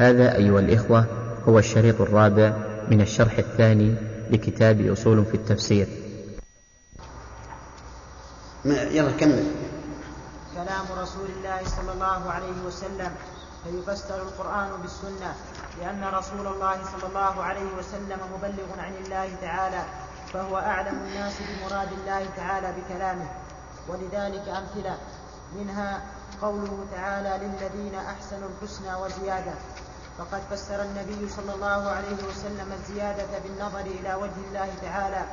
هذا أيها الإخوة هو الشريط الرابع من الشرح الثاني لكتاب أصول في التفسير. يلا كمل. كلام رسول الله صلى الله عليه وسلم فيفسر القرآن بالسنة لأن رسول الله صلى الله عليه وسلم مبلغ عن الله تعالى فهو أعلم الناس بمراد الله تعالى بكلامه. ولذلك أمثلة منها قوله تعالى للذين أحسنوا الحسنى وزيادة. فقد فسر النبي صلى الله عليه وسلم الزيادة بالنظر إلى وجه الله تعالى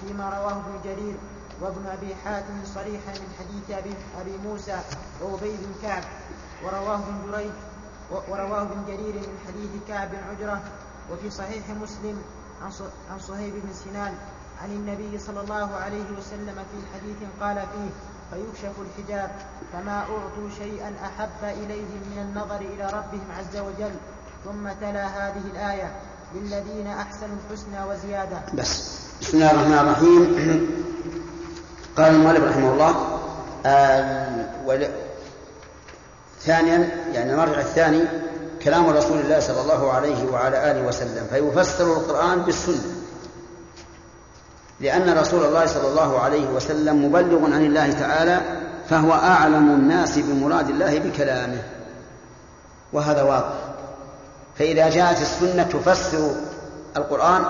فيما رواه ابن جرير وابن أبي حاتم صريحا من حديث أبي, موسى وأبي بن كعب ورواه ابن جريج ورواه ابن جرير من حديث كعب بن عجرة وفي صحيح مسلم عن صهيب بن سنان عن النبي صلى الله عليه وسلم في حديث قال فيه فيكشف الحجاب فما أعطوا شيئا أحب إليهم من النظر إلى ربهم عز وجل ثم تلا هذه الآية للذين أحسنوا الحسنى وزيادة. بس. بسم الله الرحمن الرحيم. قال المؤلف رحمه الله آه ول... ثانيا يعني المرجع الثاني كلام رسول الله صلى الله عليه وعلى آله وسلم فيفسر القرآن بالسنة. لأن رسول الله صلى الله عليه وسلم مبلغ عن الله تعالى فهو أعلم الناس بمراد الله بكلامه. وهذا واضح. فإذا جاءت السنة تفسر القرآن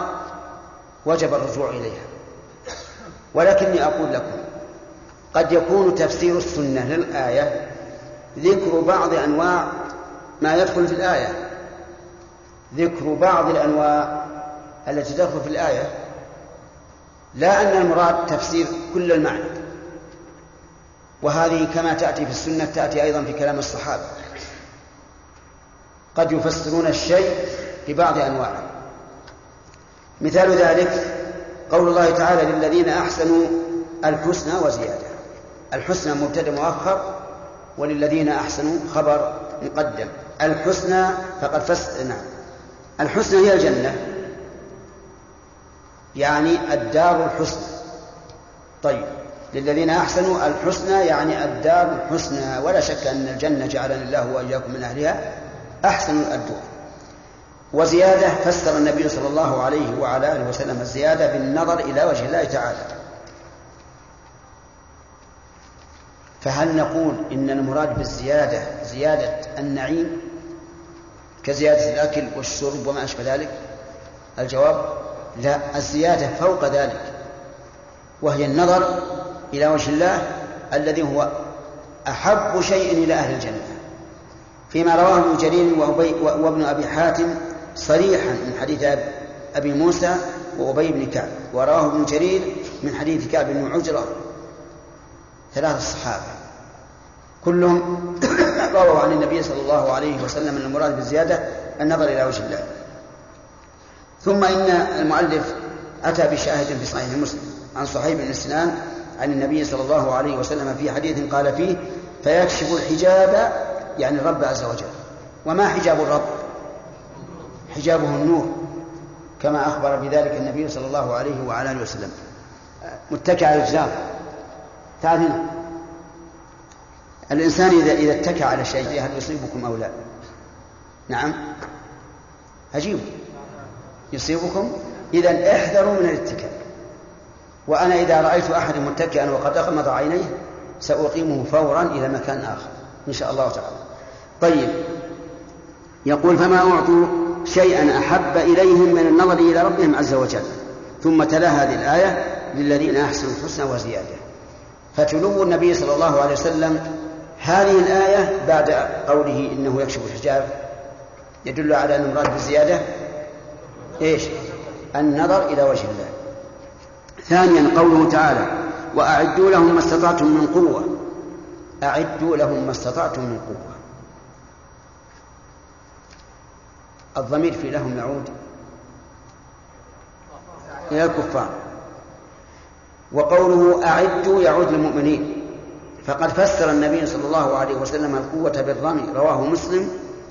وجب الرجوع إليها. ولكني أقول لكم قد يكون تفسير السنة للآية ذكر بعض أنواع ما يدخل في الآية. ذكر بعض الأنواع التي تدخل في الآية لا أن المراد تفسير كل المعنى. وهذه كما تأتي في السنة تأتي أيضا في كلام الصحابة. قد يفسرون الشيء ببعض أنواعه. مثال ذلك قول الله تعالى للذين أحسنوا الحسنى وزيادة. الحسنى مبتدأ مؤخر وللذين أحسنوا خبر مقدم. الحسنى فقد فسر نعم الحسنى هي الجنة. يعني الدار الحسنى. طيب للذين أحسنوا الحسنى يعني الدار الحسنى. ولا شك أن الجنة جعلنا الله وإياكم من أهلها. أحسن الدور وزيادة فسر النبي صلى الله عليه وعلى آله وسلم الزيادة بالنظر إلى وجه الله تعالى. فهل نقول إن المراد بالزيادة زيادة النعيم كزيادة الأكل والشرب وما أشبه ذلك؟ الجواب لا الزيادة فوق ذلك وهي النظر إلى وجه الله الذي هو أحب شيء إلى أهل الجنة. فيما رواه ابن جرير وابن أبي حاتم صريحا من حديث أبي موسى وأبي بن كعب ورواه ابن جرير من حديث كعب بن عجرة. ثلاثة الصحابة. كلهم رووا عن النبي صلى الله عليه وسلم أن المراد بالزيادة النظر إلى وجه الله. ثم إن المؤلف أتى بشاهد في صحيح مسلم عن صهيب بن سنان عن النبي صلى الله عليه وسلم في حديث قال فيه فيكشف الحجاب يعني الرب عز وجل. وما حجاب الرب؟ حجابه النور كما أخبر بذلك النبي صلى الله عليه وعلى آله وسلم. متكئ على الجدار تعال هنا. الإنسان إذا إذا اتكى على شيء هل يصيبكم أو لا؟ نعم. عجيب. يصيبكم؟ إذا احذروا من الاتكاء. وأنا إذا رأيت أحد متكئا وقد أغمض عينيه سأقيمه فورا إلى مكان آخر إن شاء الله تعالى. طيب. يقول فما أعطوا شيئا أحب إليهم من النظر إلى ربهم عز وجل. ثم تلا هذه الآية للذين أحسنوا الحسنى وزيادة. فتلو النبي صلى الله عليه وسلم هذه الآية بعد قوله إنه يكشف الحجاب. يدل على أن المراد بالزيادة. إيش؟ النظر إلى وجه الله. ثانيا قوله تعالى وأعدوا لهم ما استطعتم من قوة. أعدوا لهم ما استطعتم من قوة. الضمير في لهم يعود إلى الكفار. وقوله أعدوا يعود للمؤمنين. فقد فسر النبي صلى الله عليه وسلم القوة بالرمي رواه مسلم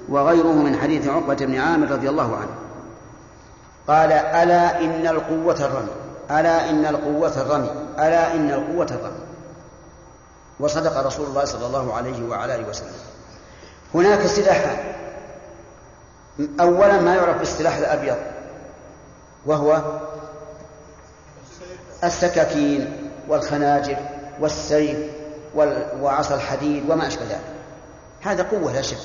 وغيره من حديث عقبة بن عامر رضي الله عنه. قال ألا إن القوة الرمي ألا إن القوة الرمي ألا إن القوة الرمي. وصدق رسول الله صلى الله عليه وعلى آله وسلم. هناك سلاحان أولا ما يعرف بالسلاح الأبيض وهو السكاكين والخناجر والسيف وعصا الحديد وما أشبه ذلك. هذا قوة لا شك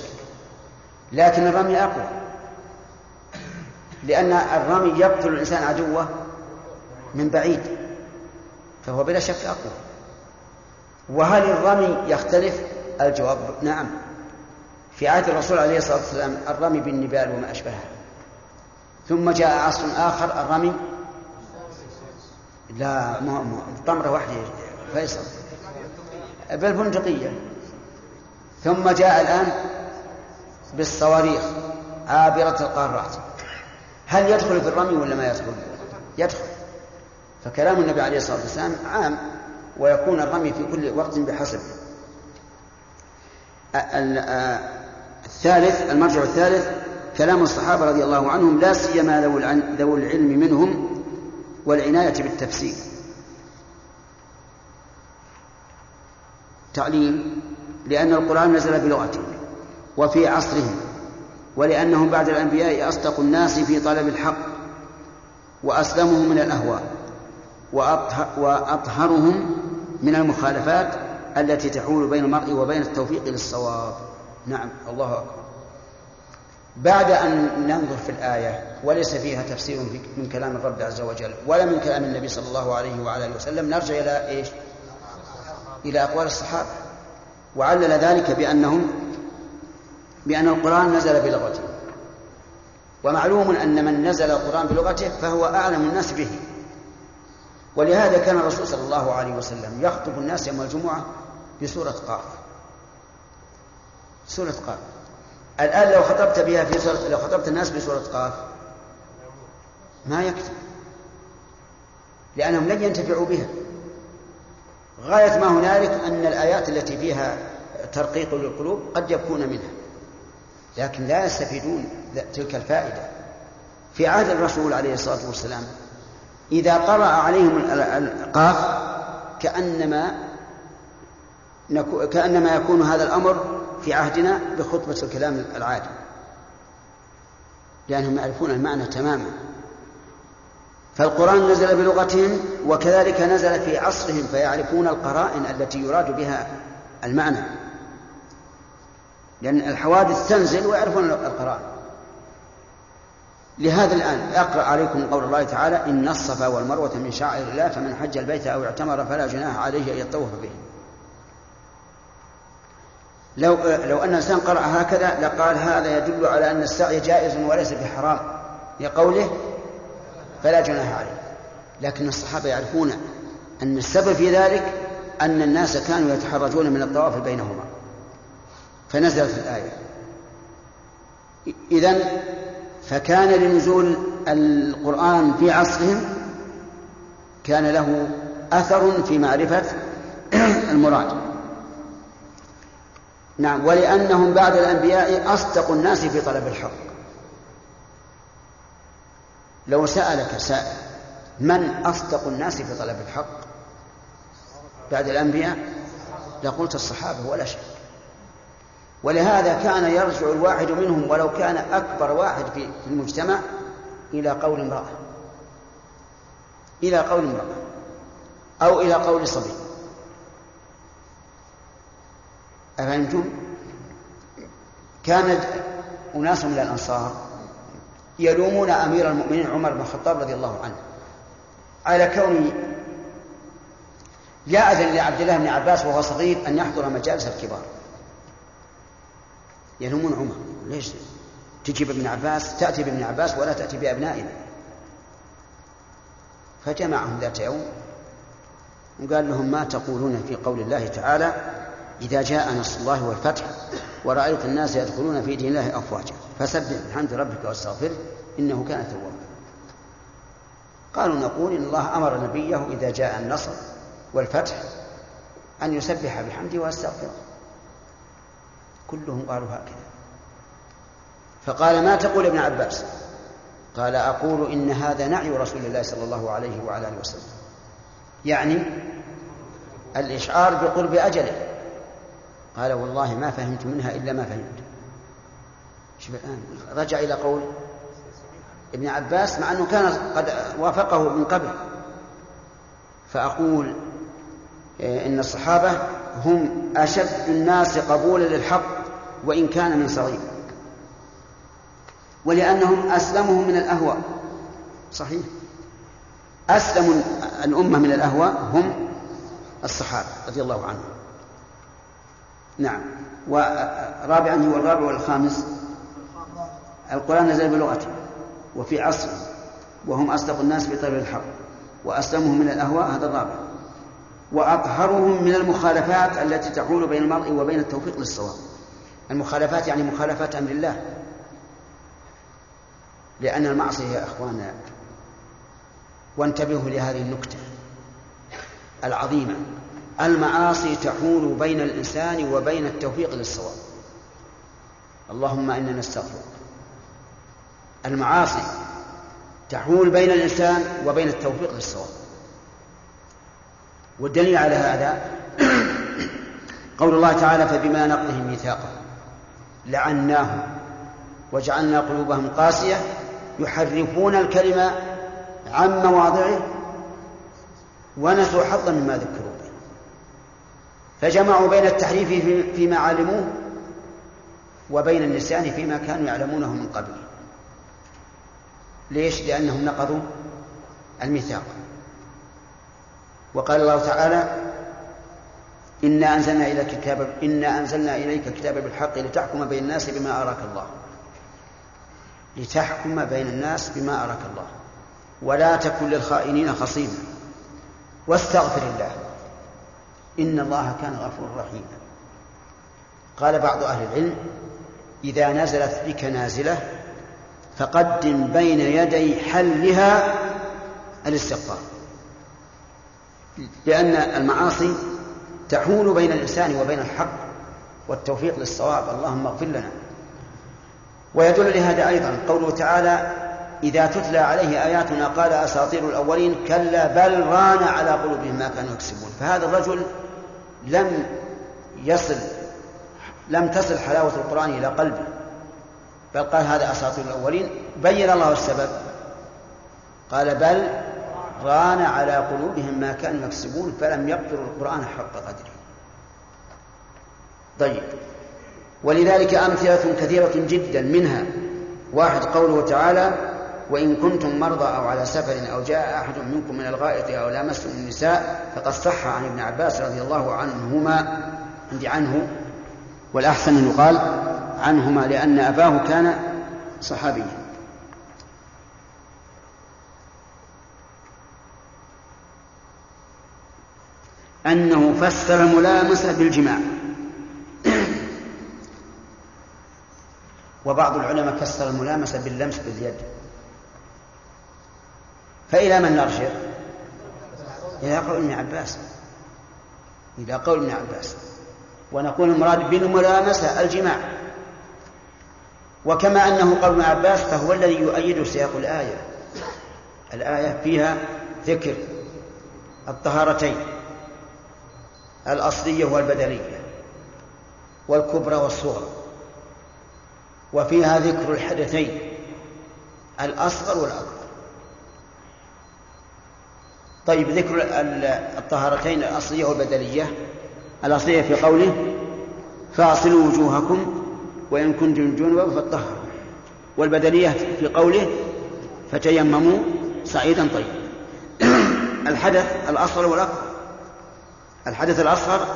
لكن الرمي أقوى لأن الرمي يقتل الإنسان عدوه من بعيد فهو بلا شك أقوى. وهل الرمي يختلف؟ الجواب نعم. في عهد الرسول عليه الصلاة والسلام الرمي بالنبال وما أشبهها ثم جاء عصر آخر الرمي. لا ما طمرة واحدة فيصل. بالبندقية ثم جاء الآن بالصواريخ عابرة القارات. هل يدخل في الرمي ولا ما يدخل؟ يدخل. فكلام النبي عليه الصلاة والسلام عام ويكون الرمي في كل وقت بحسب. الثالث المرجع الثالث كلام الصحابة رضي الله عنهم لا سيما ذوي العلم منهم والعناية بالتفسير. تعليم لأن القرآن نزل بلغتهم وفي عصرهم ولأنهم بعد الأنبياء أصدق الناس في طلب الحق وأسلمهم من الأهواء وأطهرهم من المخالفات التي تحول بين المرء وبين التوفيق للصواب. نعم الله أكبر. بعد أن ننظر في الآية وليس فيها تفسير من كلام الرب عز وجل ولا من كلام النبي صلى الله عليه وعلى آله وسلم نرجع إلى إيش؟ إلى أقوال الصحابة. وعلل ذلك بأنهم بأن القرآن نزل بلغته. ومعلوم أن من نزل القرآن بلغته فهو أعلم الناس به. ولهذا كان الرسول صلى الله عليه وسلم يخطب الناس يوم الجمعة بسورة قاف. سورة قاف. الآن لو خطبت بها في سورة لو خطبت الناس بسورة قاف ما يكفي لأنهم لن ينتفعوا بها. غاية ما هنالك أن الآيات التي فيها ترقيق للقلوب قد يكون منها. لكن لا يستفيدون تلك الفائدة. في عهد الرسول عليه الصلاة والسلام إذا قرأ عليهم القاف كأنما كأنما يكون هذا الأمر في عهدنا بخطبة الكلام العادي. لأنهم يعرفون المعنى تماما. فالقرآن نزل بلغتهم وكذلك نزل في عصرهم فيعرفون القرائن التي يراد بها المعنى. لأن الحوادث تنزل ويعرفون القرائن. لهذا الآن أقرأ عليكم قول الله تعالى إن الصفا والمروة من شعائر الله فمن حج البيت أو اعتمر فلا جناح عليه أن يطوف به. لو لو أن الإنسان قرأ هكذا لقال هذا يدل على أن السعي جائز وليس بحرام. لقوله فلا جناح عليه. لكن الصحابة يعرفون أن السبب في ذلك أن الناس كانوا يتحرجون من الطواف بينهما. فنزلت الآية. إذن فكان لنزول القرآن في عصرهم كان له أثر في معرفة المراد. نعم ولأنهم بعد الأنبياء أصدق الناس في طلب الحق. لو سألك سائل من أصدق الناس في طلب الحق؟ بعد الأنبياء؟ لقلت الصحابة ولا شك. ولهذا كان يرجع الواحد منهم ولو كان أكبر واحد في المجتمع إلى قول امرأة. إلى قول امرأة. أو إلى قول صبي. أفهمتم؟ كان أناس من الأنصار يلومون أمير المؤمنين عمر بن الخطاب رضي الله عنه. على كونه يأذن لعبد الله بن عباس وهو صغير أن يحضر مجالس الكبار. يلومون عمر. ليش؟ تجي بابن عباس تأتي بابن عباس ولا تأتي بأبنائنا. فجمعهم ذات يوم وقال لهم ما تقولون في قول الله تعالى إذا جاء نصر الله والفتح ورأيت الناس يدخلون في دين الله أفواجا. فسبح بحمد ربك واستغفره إنه كان توابا. قالوا نقول إن الله أمر نبيه إذا جاء النصر والفتح أن يسبح بحمده ويستغفره كلهم قالوا هكذا. فقال ما تقول ابن عباس؟ قال أقول إن هذا نعي رسول الله صلى الله عليه وعلى آله وسلم. يعني الإشعار بقرب أجله. قال والله ما فهمت منها إلا ما فهمت. شوف الآن رجع إلى قول ابن عباس مع أنه كان قد وافقه من قبل. فأقول آه، إن الصحابة هم أشد الناس قبولا للحق وإن كان من صغير. ولأنهم أسلمهم من الأهواء. صحيح. أسلم الأمة من الأهواء هم الصحابة رضي الله عنهم. نعم. ورابعا هو الرابع والخامس. القرآن نزل بلغته وفي عصر وهم أصدق الناس في طلب الحق وأسلمهم من الأهواء هذا الرابع. وأطهرهم من المخالفات التي تحول بين المرء وبين التوفيق للصواب. المخالفات يعني مخالفات أمر الله. لأن المعصية يا أخوانا وانتبهوا لهذه النكتة العظيمة. المعاصي تحول بين الإنسان وبين التوفيق للصواب. اللهم إنا نستغفرك. المعاصي تحول بين الإنسان وبين التوفيق للصواب. والدليل على هذا قول الله تعالى فبما نقضهم ميثاقهم لعناهم وجعلنا قلوبهم قاسية يحرفون الكلمة عن مواضعه ونسوا حظا مما ذكروا. فجمعوا بين التحريف فيما علموه وبين النسيان فيما كانوا يعلمونه من قبل. ليش؟ لأنهم نقضوا الميثاق. وقال الله تعالى إنا أنزلنا إلى كتاب إنا أنزلنا إليك كتابا بالحق لتحكم بين الناس بما أراك الله. لتحكم بين الناس بما أراك الله. ولا تكن للخائنين خصيما. واستغفر الله. إن الله كان غفورا رحيما قال بعض أهل العلم إذا نزلت بك نازلة فقدم بين يدي حلها الاستغفار. لأن المعاصي تحول بين الإنسان وبين الحق والتوفيق للصواب. اللهم اغفر لنا. ويدل لهذا أيضا قوله تعالى إذا تتلى عليه آياتنا قال أساطير الأولين كلا بل ران على قلوبهم ما كانوا يكسبون. فهذا الرجل لم يصل لم تصل حلاوة القرآن إلى قلبه. بل قال هذا أساطير الأولين. بين الله السبب. قال بل ران على قلوبهم ما كانوا يكسبون فلم يقدروا القرآن حق قدره. طيب. ولذلك أمثلة كثيرة جدا منها. واحد قوله تعالى وإن كنتم مرضى أو على سفر أو جاء أحد منكم من الغائط أو لامستم النساء فقد صح عن ابن عباس رضي الله عنهما عندي عنه والأحسن أن يقال عنهما لأن أباه كان صحابيا. أنه فسر الملامسة بالجماع. وبعض العلماء فسر الملامسة باللمس باليد. فإلى من نرجع؟ إلى قول ابن عباس. إلى قول ابن عباس. ونقول المراد بالملامسة الجماع. وكما أنه قول ابن عباس فهو الذي يؤيد سياق الآية. الآية فيها ذكر الطهارتين الأصلية والبدنية والكبرى والصغرى. وفيها ذكر الحدثين الأصغر والأكبر. طيب ذكر الطهارتين الأصلية والبدنية الأصلية في قوله فاصلوا وجوهكم وإن كنتم جنبا فاطهروا. والبدنية في قوله فتيمموا صعيدا طيبا الحدث الأصغر والأكبر. الحدث الأصغر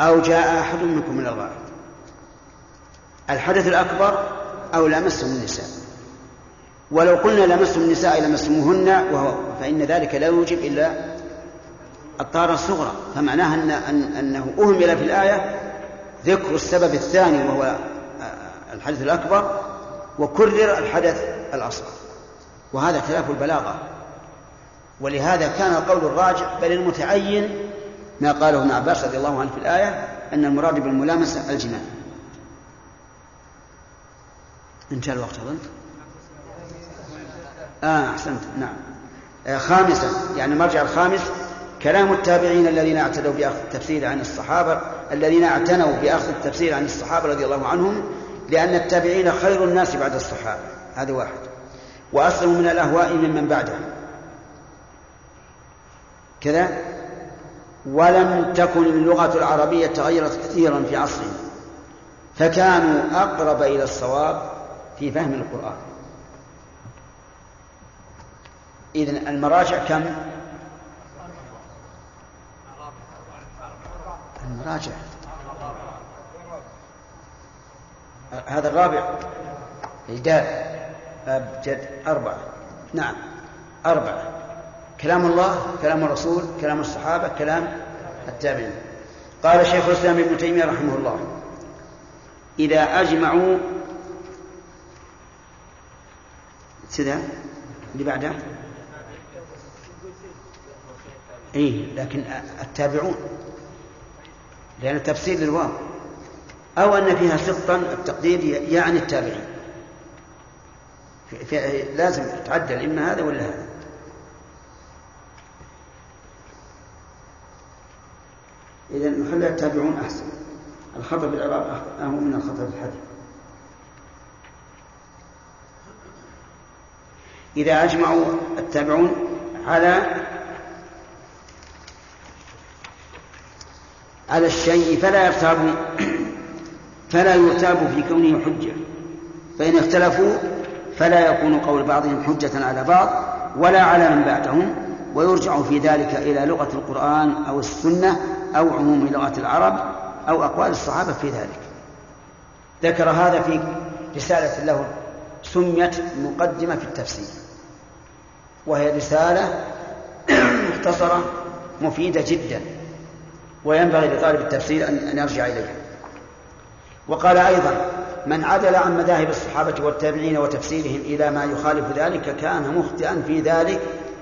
أو جاء أحد منكم من الغائط. الحدث الأكبر أو لمسهم النساء. ولو قلنا لمسهم النساء لمسموهن وهو فإن ذلك لا يوجب إلا الطهارة الصغرى. فمعناها أن أن أنه أهمل في الآية ذكر السبب الثاني وهو الحدث الأكبر وكرر الحدث الأصغر. وهذا خلاف البلاغة. ولهذا كان القول الراجع بل المتعين ما قاله ابن عباس رضي الله عنه في الآية أن المراد بالملامسة الجماع. انتهى الوقت أظن. آه أحسنت. نعم. آه خامسا يعني المرجع الخامس كلام التابعين الذين اعتدوا بأخذ التفسير عن الصحابة الذين اعتنوا بأخذ التفسير عن الصحابة رضي الله عنهم لأن التابعين خير الناس بعد الصحابة. هذا واحد. وأسلم من الأهواء ممن بعدهم كذا؟ ولم تكن اللغة العربية تغيرت كثيرا في عصرنا فكانوا أقرب إلى الصواب في فهم القرآن. إذن المراجع كم؟ المراجع. هذا الرابع. إجداد أبجد أربعة. نعم. أربعة. كلام الله كلام الرسول كلام الصحابة كلام التابعين. قال شيخ الإسلام ابن تيمية رحمه الله إذا أجمعوا سذا اللي بعده؟ إيه لكن التابعون لأن التفسير للواو. أو أن فيها سقطا التقدير يعني التابعين. لازم تعدل إما هذا ولا هذا. إذا نخلي التابعون أحسن. الخطأ بالإعراب أهم من الخطأ بالحديث. إذا أجمعوا التابعون على على الشيء فلا يرتاب فلا يرتاب في كونه حجة. فإن اختلفوا فلا يكون قول بعضهم حجة على بعض ولا على من بعدهم ويرجع في ذلك إلى لغة القرآن أو السنة أو عموم لغة العرب أو أقوال الصحابة في ذلك. ذكر هذا في رسالة له سميت مقدمة في التفسير وهي رسالة مختصرة مفيدة جدا. وينبغي لطالب التفسير أن يرجع إليها وقال أيضا من عدل عن مذاهب الصحابة والتابعين وتفسيرهم إلى ما يخالف ذلك كان مخطئا في ذلك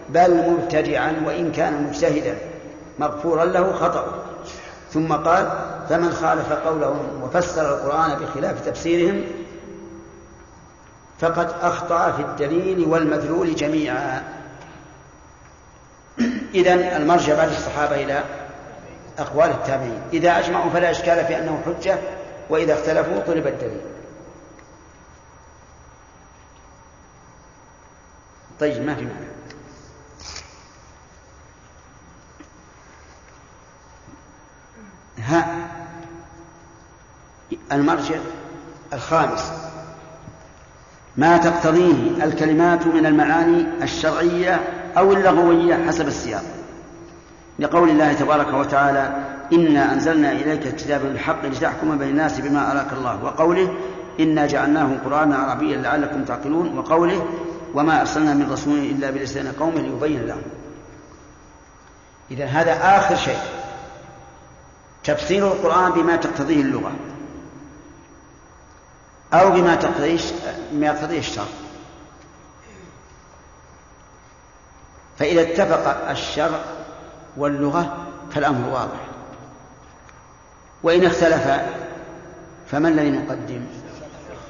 بل مبتدعا وإن كان مجتهدا. مغفورا له خطأ. ثم قال فمن خالف قولهم وفسر القرآن بخلاف تفسيرهم فقد أخطأ في الدليل والمدلول جميعا. إذن المرجع بعد الصحابة إلى أقوال التابعين. إذا أجمعوا فلا إشكال في أنه حجة وإذا اختلفوا طلب الدليل. طيب ما في معنى ها المرجع الخامس. ما تقتضيه الكلمات من المعاني الشرعية أو اللغوية حسب السياق. لقول الله تبارك وتعالى إنا أنزلنا إليك الكتاب بالحق لتحكم بين الناس بما أراك الله. وقوله إنا جعلناه قرآنا عربيا لعلكم تعقلون. وقوله وما أرسلنا من رسول إلا بلسان قومه ليبين لهم. إذا هذا آخر شيء. تفسير القرآن بما تقتضيه اللغة. أو بما تقتضيه ما يقتضيه الشرع. فإذا اتفق الشرع واللغة فالأمر واضح. وإن اختلف فما الذي نقدم؟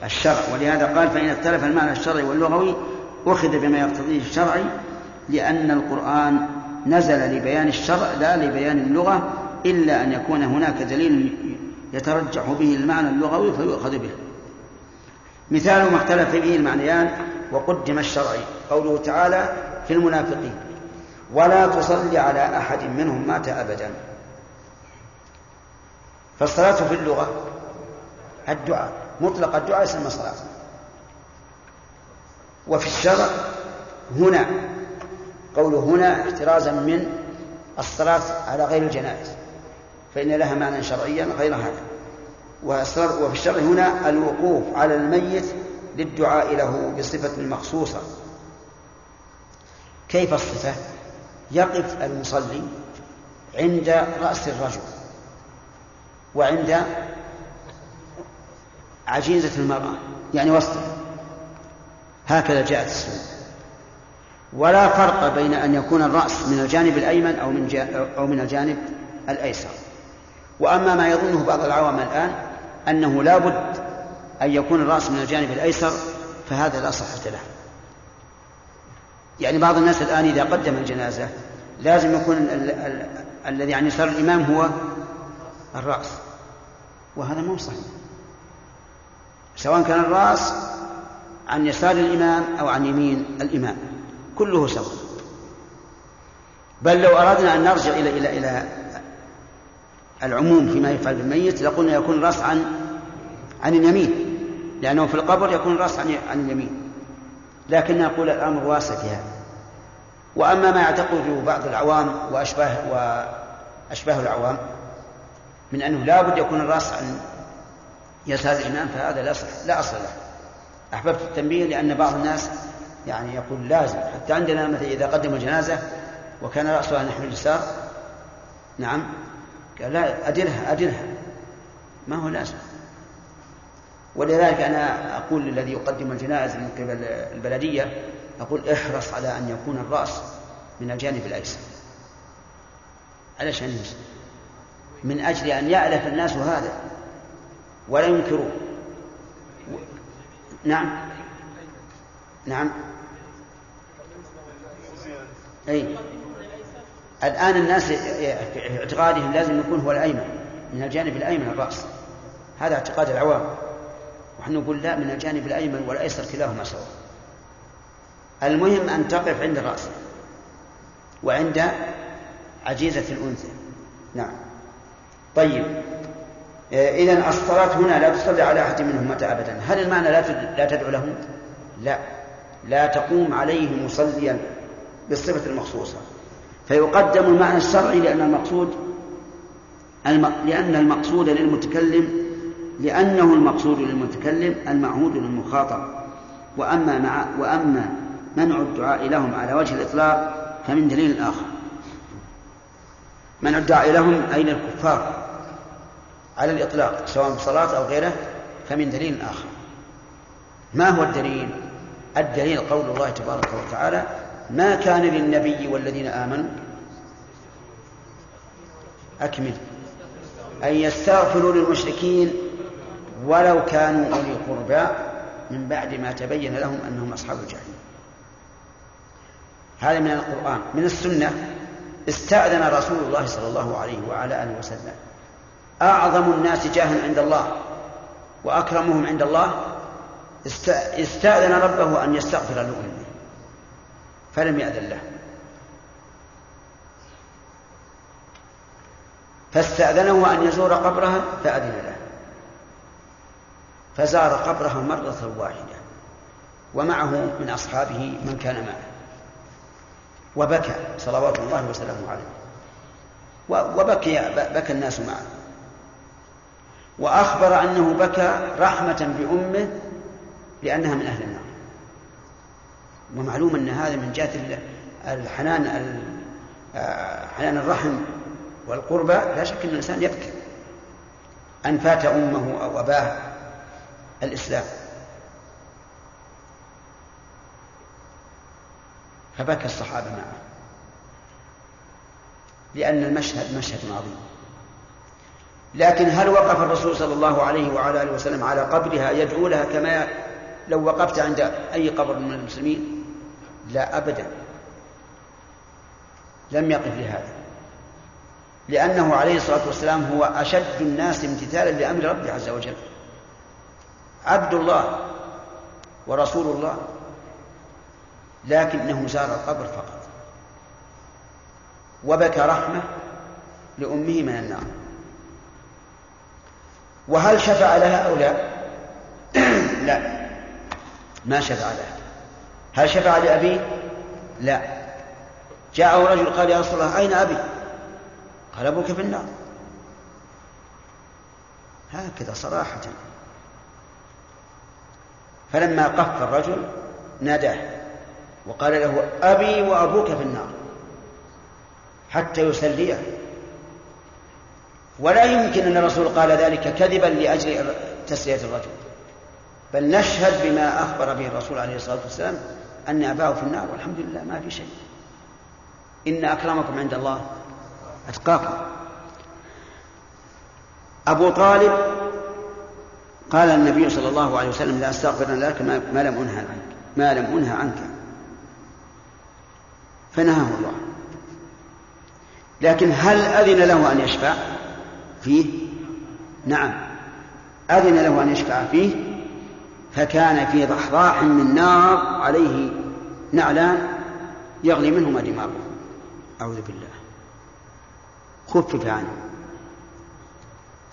الشرع. ولهذا قال فإن اختلف المعنى الشرعي واللغوي أخذ بما يقتضيه الشرعي لأن القرآن نزل لبيان الشرع لا لبيان اللغة إلا أن يكون هناك دليل يترجح به المعنى اللغوي فيؤخذ به. مثال ما اختلف به المعنيان وقدم الشرعي قوله تعالى في المنافقين. ولا تصلي على أحد منهم مات أبدا. فالصلاة في اللغة الدعاء مطلق الدعاء يسمى صلاة وفي الشرع هنا قوله هنا احترازا من الصلاة على غير الجنائز فإن لها معنى شرعيا غير هذا. وفي الشرع هنا الوقوف على الميت للدعاء له بصفة مخصوصة. كيف الصفة؟ يقف المصلي عند رأس الرجل وعند عجيزة المرأة يعني وسطه. هكذا جاءت السنة. ولا فرق بين أن يكون الرأس من الجانب الأيمن أو من أو من الجانب الأيسر. وأما ما يظنه بعض العوام الآن أنه لا بد أن يكون الرأس من الجانب الأيسر فهذا لا صحة له. يعني بعض الناس الآن إذا قدم الجنازة لازم يكون الذي عن يسار الإمام هو الرأس وهذا مو صحيح. سواء كان الرأس عن يسار الإمام أو عن يمين الإمام كله سواء. بل لو أردنا أن نرجع إلى إلى إلى العموم فيما يفعل بالميت لقلنا يكون الرأس عن عن اليمين لأنه في القبر يكون الرأس عن عن اليمين. لكن نقول الأمر واسع في هذا. وأما ما يعتقده بعض العوام وأشباه وأشباه العوام من أنه لا بد يكون الرأس عن يسار الإمام فهذا لا أصل لا أصل له. أحببت التنبيه لأن بعض الناس يعني يقول لازم. حتى عندنا مثلا إذا قدم الجنازة وكان رأسها نحو اليسار نعم قال لا أدرها أدرها ما هو لازم. ولذلك أنا أقول للذي يقدم الجنائز من قبل البلدية أقول احرص على أن يكون الرأس من الجانب الأيسر. علشان من أجل أن يألف الناس هذا. ولا ينكروا نعم. نعم. أي. الآن الناس في اعتقادهم لازم يكون هو الأيمن. من الجانب الأيمن الرأس. هذا اعتقاد العوام. ونحن نقول لا من الجانب الأيمن والأيسر كلاهما سواء. المهم أن تقف عند الرأس وعند عجيزة الأنثى. نعم. طيب. إذا الصلاة هنا لا تصلي على أحد منهم متى أبدا. هل المعنى لا لا تدعو لهم؟ لا. لا تقوم عليه مصليا بالصفة المخصوصة. فيقدم المعنى الشرعي لأن المقصود الم... لأن المقصود للمتكلم لأنه المقصود للمتكلم المعهود للمخاطب. وأما مع وأما منع الدعاء لهم على وجه الإطلاق فمن دليل آخر. منع الدعاء لهم أي للكفار على الإطلاق سواء بصلاة أو غيره فمن دليل آخر. ما هو الدليل؟ الدليل قول الله تبارك وتعالى ما كان للنبي والذين آمنوا أكمل. أن يستغفروا للمشركين ولو كانوا أولي قربى من بعد ما تبين لهم أنهم أصحاب الجحيم. هذا من القرآن من السنة. استأذن رسول الله صلى الله عليه وعلى آله وسلم. أعظم الناس جاها عند الله وأكرمهم عند الله. استأذن ربه أن يستغفر لأمه فلم يأذن له. فاستأذنه أن يزور قبرها فأذن له. فزار قبرها مرة واحدة ومعه من أصحابه من كان معه. وبكى صلوات الله وسلامه عليه. وبكي بكى الناس معه. وأخبر أنه بكى رحمة بأمه لأنها من أهل النار. ومعلوم أن هذا من جهة الحنان حنان الرحم والقربى. لا شك أن الإنسان يبكي. أن فات أمه أو أباه الإسلام. فبكى الصحابة معه. لأن المشهد مشهد عظيم. لكن هل وقف الرسول صلى الله عليه وعلى آله وسلم على قبرها يدعو لها كما لو وقفت عند أي قبر من المسلمين؟ لا أبدا. لم يقف لهذا. لأنه عليه الصلاة والسلام هو أشد الناس امتثالا لأمر ربه عز وجل. عبد الله ورسول الله لكنه زار القبر فقط. وبكى رحمة لأمه من النار. وهل شفع لها أو لا؟ لا. ما شفع لها. هل شفع لأبيه لا. جاءه رجل قال يا رسول الله أين أبي؟ قال أبوك في النار. هكذا صراحة. فلما قف الرجل ناداه وقال له أبي وأبوك في النار حتى يسليه. ولا يمكن أن الرسول قال ذلك كذبا لأجل تسلية الرجل. بل نشهد بما أخبر به الرسول عليه الصلاة والسلام أن أباه في النار والحمد لله ما في شيء. إن أكرمكم عند الله أتقاكم. أبو طالب قال النبي صلى الله عليه وسلم لا أستغفر لك ما لم أنهى عنك. ما لم أنهى عنك. فنهاه الله. لكن هل أذن له أن يشفع فيه؟ نعم. أذن له أن يشفع فيه فكان في ضحضاح من نار عليه نعلان يغلي منهما دماغه. أعوذ بالله. خفف عنه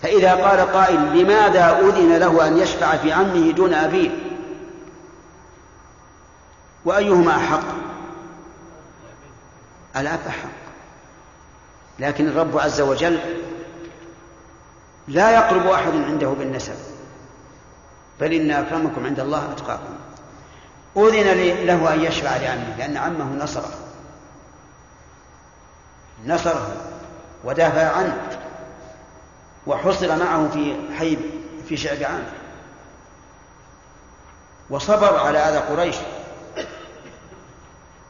فإذا قال قائل لماذا أذن له أن يشفع في عمه دون أبيه؟ وأيهما أحق؟ الأب أحق. لكن الرب عز وجل لا يقرب أحد عنده بالنسب. بل إن أكرمكم عند الله أتقاكم. أذن له أن يشفع لعمه لأن عمه نصره. نصره ودافع عنه. وحصر معه في حي في شعب عامر وصبر على أذى قريش.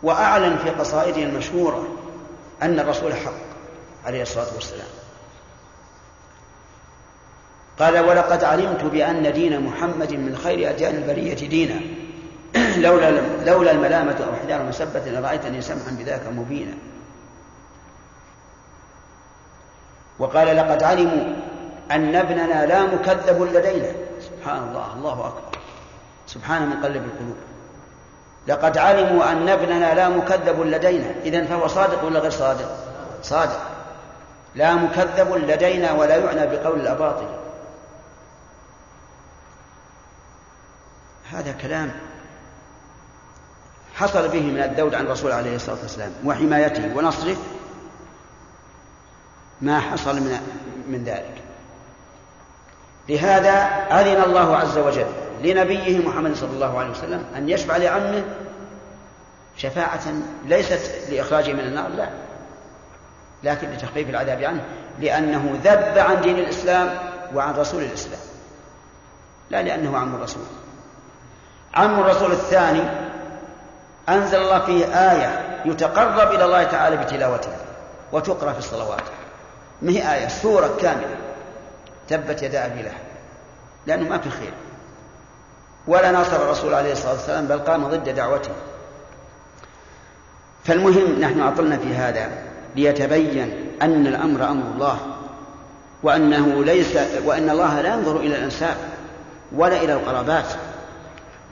وأعلن في قصائده المشهورة أن الرسول حق عليه الصلاة والسلام. قال ولقد علمت بأن دين محمد من خير أديان البرية دينا. لولا لولا الملامة أو حذار مسبة لرأيتني سمحا بذاك مبينا. وقال لقد علموا أن ابننا لا مكذب لدينا. سبحان الله الله أكبر. سبحان من قلب القلوب. لقد علموا أن ابننا لا مكذب لدينا. إذا فهو صادق ولا غير صادق؟ صادق. لا مكذب لدينا ولا يعنى بقول الأباطل. هذا كلام حصل به من الذود عن الرسول عليه الصلاة والسلام وحمايته ونصره ما حصل من من ذلك. لهذا أذن الله عز وجل لنبيه محمد صلى الله عليه وسلم أن يشفع لعمه شفاعة ليست لإخراجه من النار لا. لكن لتخفيف العذاب عنه لأنه ذب عن دين الإسلام وعن رسول الإسلام. لا لأنه عم الرسول. عم الرسول الثاني أنزل الله فيه آية يتقرب إلى الله تعالى بتلاوتها وتقرأ في الصلوات. ما هي آية؟ سورة كاملة. تبت يدا أبي لهب. لأنه ما في خير. ولا ناصر الرسول عليه الصلاة والسلام بل قام ضد دعوته. فالمهم نحن عطلنا في هذا ليتبين أن الأمر أمر الله وأنه ليس وأن الله لا ينظر إلى الأنساب ولا إلى القرابات.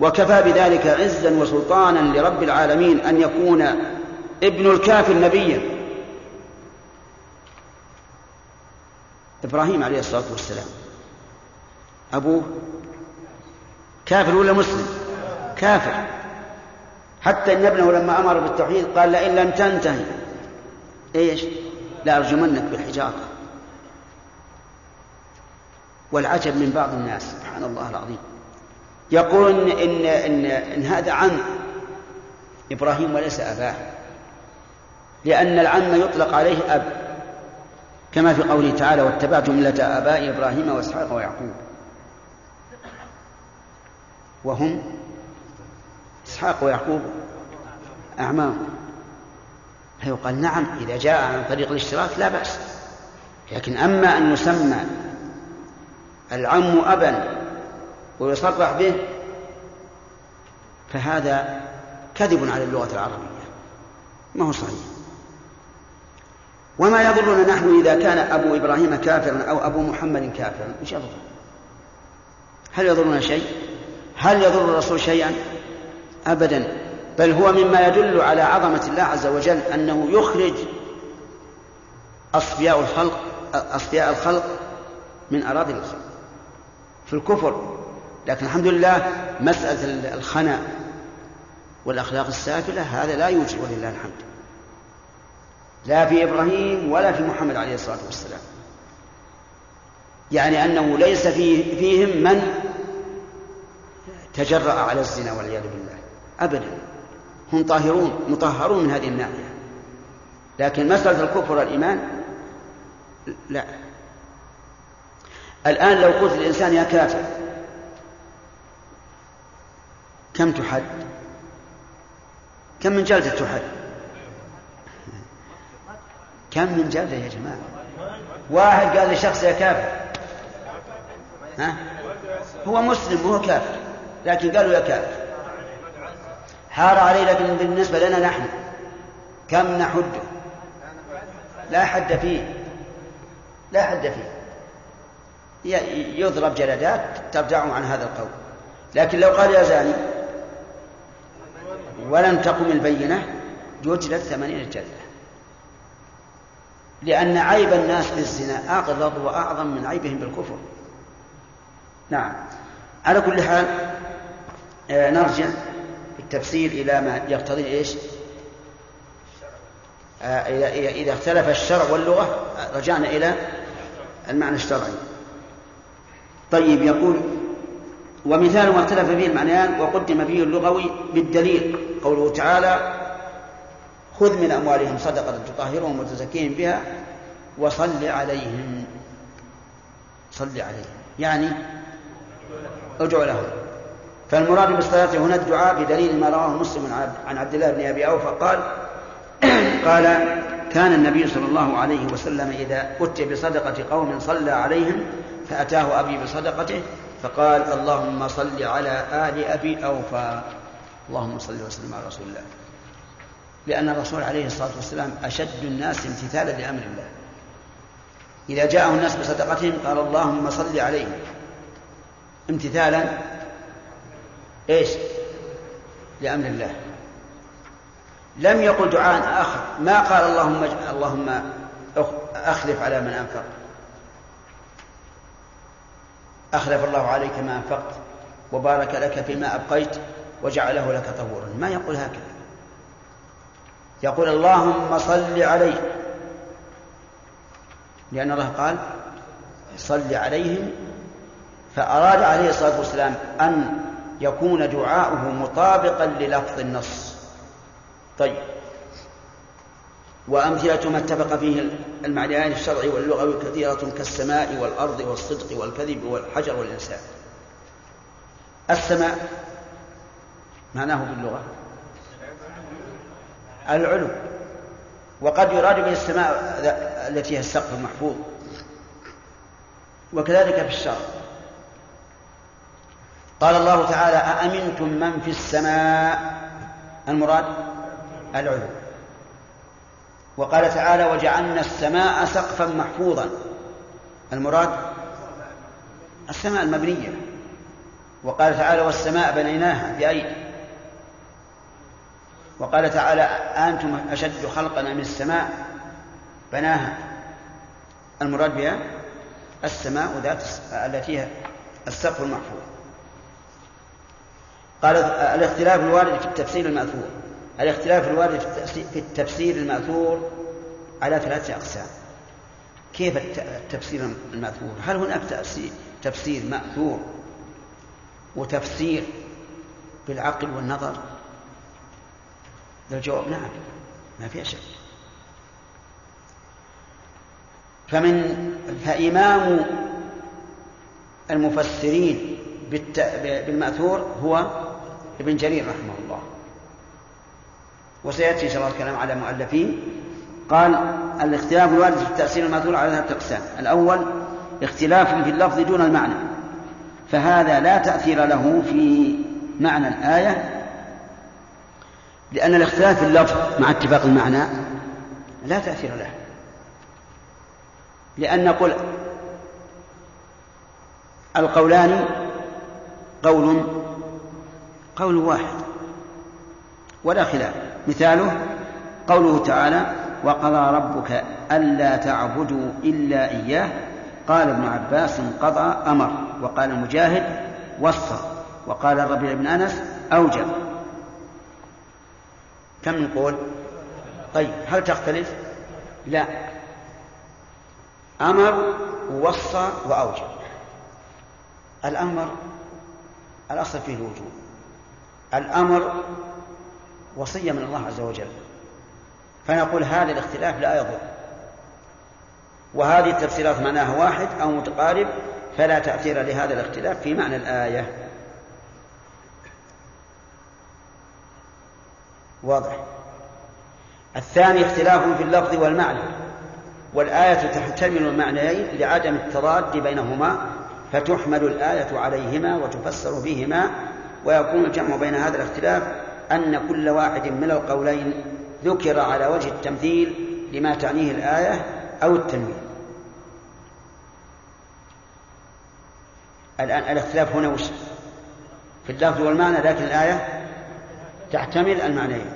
وكفى بذلك عزا وسلطانا لرب العالمين أن يكون ابن الكافر نبيا. إبراهيم عليه الصلاة والسلام. أبوه كافر ولا مسلم؟ كافر. حتى إن ابنه لما أمر بالتوحيد قال لئن لم تنتهي. إيش؟ لارجمنك بالحجارة. والعجب من بعض الناس سبحان الله العظيم. يقول إن, إن, إن, إن هذا عم إبراهيم وليس أباه. لأن العم يطلق عليه أب. كما في قوله تعالى واتبعت ملة آباء إبراهيم وإسحاق ويعقوب. وهم إسحاق ويعقوب أعمام. فيقال نعم إذا جاء عن طريق الاشتراك لا بأس. لكن أما أن يسمى العم أبا ويصرح به فهذا كذب على اللغة العربية. ما هو صحيح؟ وما يضرنا نحن إذا كان أبو إبراهيم كافرا أو أبو محمد كافرا. إيش يضر هل يضرنا شيء؟ هل يضر الرسول شيئا؟ أبدا. بل هو مما يدل على عظمة الله عز وجل أنه يخرج أصفياء الخلق أصفياء الخلق من أراضي الخلق في الكفر. لكن الحمد لله مسألة الخنا والأخلاق السافلة هذا لا يوجد ولله الحمد. لا في إبراهيم ولا في محمد عليه الصلاة والسلام. يعني أنه ليس فيه فيهم من تجرأ على الزنا والعياذ بالله. أبدا. هم طاهرون مطهرون من هذه الناحية. لكن مسألة الكفر والإيمان لا. الآن لو قلت الإنسان يا كافر كم تحد؟ كم من جلدة تحد؟ كم من جلدة يا جماعة؟ واحد قال لشخص يا كافر. ها؟ هو مسلم وهو كافر لكن قالوا يا كافر. حار لكن بالنسبة لنا نحن كم نحده لا حد فيه. لا حد فيه. يضرب جلدات ترجعه عن هذا القول. لكن لو قال يا زاني ولم تقم البينة جلدت ثمانين جلدة لأن عيب الناس بالزنا أغلظ وأعظم من عيبهم بالكفر. نعم. على كل حال آه، نرجع التفسير إلى ما يقتضي إيش؟ آه، إذا اختلف الشرع واللغة رجعنا إلى المعنى الشرعي. طيب يقول ومثال ما اختلف فيه المعنيان وقدم به اللغوي بالدليل قوله تعالى خذ من أموالهم صدقة تطهرهم وتزكيهم بها وصل عليهم. صل عليهم. يعني ادعو لهم فالمراد بالصلاة هنا الدعاء بدليل ما رواه مسلم عن عبد الله بن أبي أوفى. قال قال كان النبي صلى الله عليه وسلم إذا أتي بصدقة قوم صلى عليهم فأتاه أبي بصدقته فقال اللهم صل على آل أبي أوفى. اللهم صل وسلم على رسول الله. لأن الرسول عليه الصلاة والسلام أشد الناس امتثالا لأمر الله. إذا جاءه الناس بصدقتهم قال اللهم صل عليهم. امتثالا إيش؟ لأمر الله. لم يقل دعاء آخر. ما قال اللهم اللهم أخلف على من أنفق. أخلف الله عليك ما أنفقت وبارك لك فيما أبقيت وجعله لك طهورا. ما يقول هكذا. يقول اللهم صل عليه. لأن الله قال صل عليهم فأراد عليه الصلاة والسلام أن يكون دعاؤه مطابقا للفظ النص. طيب. وأمثلة ما اتفق فيه المعنيان الشرعي واللغوي كثيرة كالسماء والأرض والصدق والكذب والحجر والإنسان. السماء معناه باللغة. العلو وقد يراد به السماء التي هي السقف المحفوظ وكذلك في الشرع قال الله تعالى أأمنتم من في السماء؟ المراد العلو. وقال تعالى وجعلنا السماء سقفا محفوظا. المراد السماء المبنية. وقال تعالى والسماء بنيناها بأيدي. وقال تعالى أنتم أشد خلقا من السماء. بناها. المراد بها السماء ذات التي السقف المحفوظ قال الاختلاف الوارد في التفسير المأثور. الاختلاف الوارد في التفسير المأثور على ثلاثة أقسام. كيف التفسير المأثور؟ هل هناك تفسير مأثور وتفسير بالعقل والنظر؟ الجواب نعم ما فيها شك. فمن فإمام المفسرين بالمأثور هو ابن جرير رحمه الله. وسيأتي إن شاء الله الكلام على مؤلفين. قال الاختلاف الوارد في التأثير المأثور على ثلاثة أقسام الأول اختلاف في اللفظ دون المعنى فهذا لا تأثير له في معنى الآية لأن الاختلاف في اللفظ مع اتفاق المعنى لا تأثير له. لأن نقول القولان قول قول واحد ولا خلاف. مثاله قوله تعالى وقضى ربك ألا تعبدوا إلا إياه. قال ابن عباس قضى أمر. وقال مجاهد وصى. وقال الربيع بن أنس أوجب. كم نقول طيب هل تختلف؟ لا. أمر ووصى وأوجب. الأمر الأصل فيه الوجوب الأمر وصية من الله عز وجل. فنقول هذا الاختلاف لا يضر. وهذه التفسيرات معناها واحد أو متقارب فلا تأثير لهذا الاختلاف في معنى الآية. واضح. الثاني اختلاف في اللفظ والمعنى والآية تحتمل المعنيين لعدم التضاد بينهما فتحمل الآية عليهما وتفسر بهما ويكون الجمع بين هذا الاختلاف أن كل واحد من القولين ذكر على وجه التمثيل لما تعنيه الآية أو التنوين. الآن الاختلاف هنا وش؟ في اللفظ والمعنى لكن الآية تحتمل المعنيين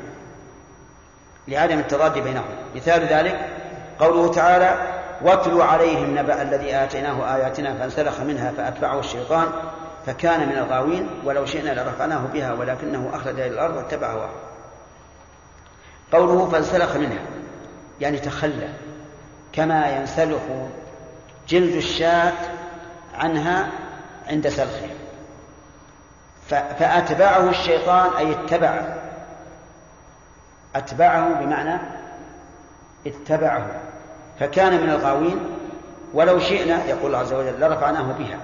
لعدم التضاد بينهم. مثال ذلك قوله تعالى واتل عليهم نبأ الذي آتيناه آياتنا فانسلخ منها فأتبعه الشيطان فكان من الغاوين ولو شئنا لرفعناه بها ولكنه أخلد إلى الأرض واتبع هواه قوله فانسلخ منها يعني تخلى كما ينسلخ جلد الشاة عنها عند سلخها فأتبعه الشيطان أي اتبعه. أتبعه بمعنى اتبعه. فكان من الغاوين ولو شئنا يقول الله عز وجل لرفعناه بها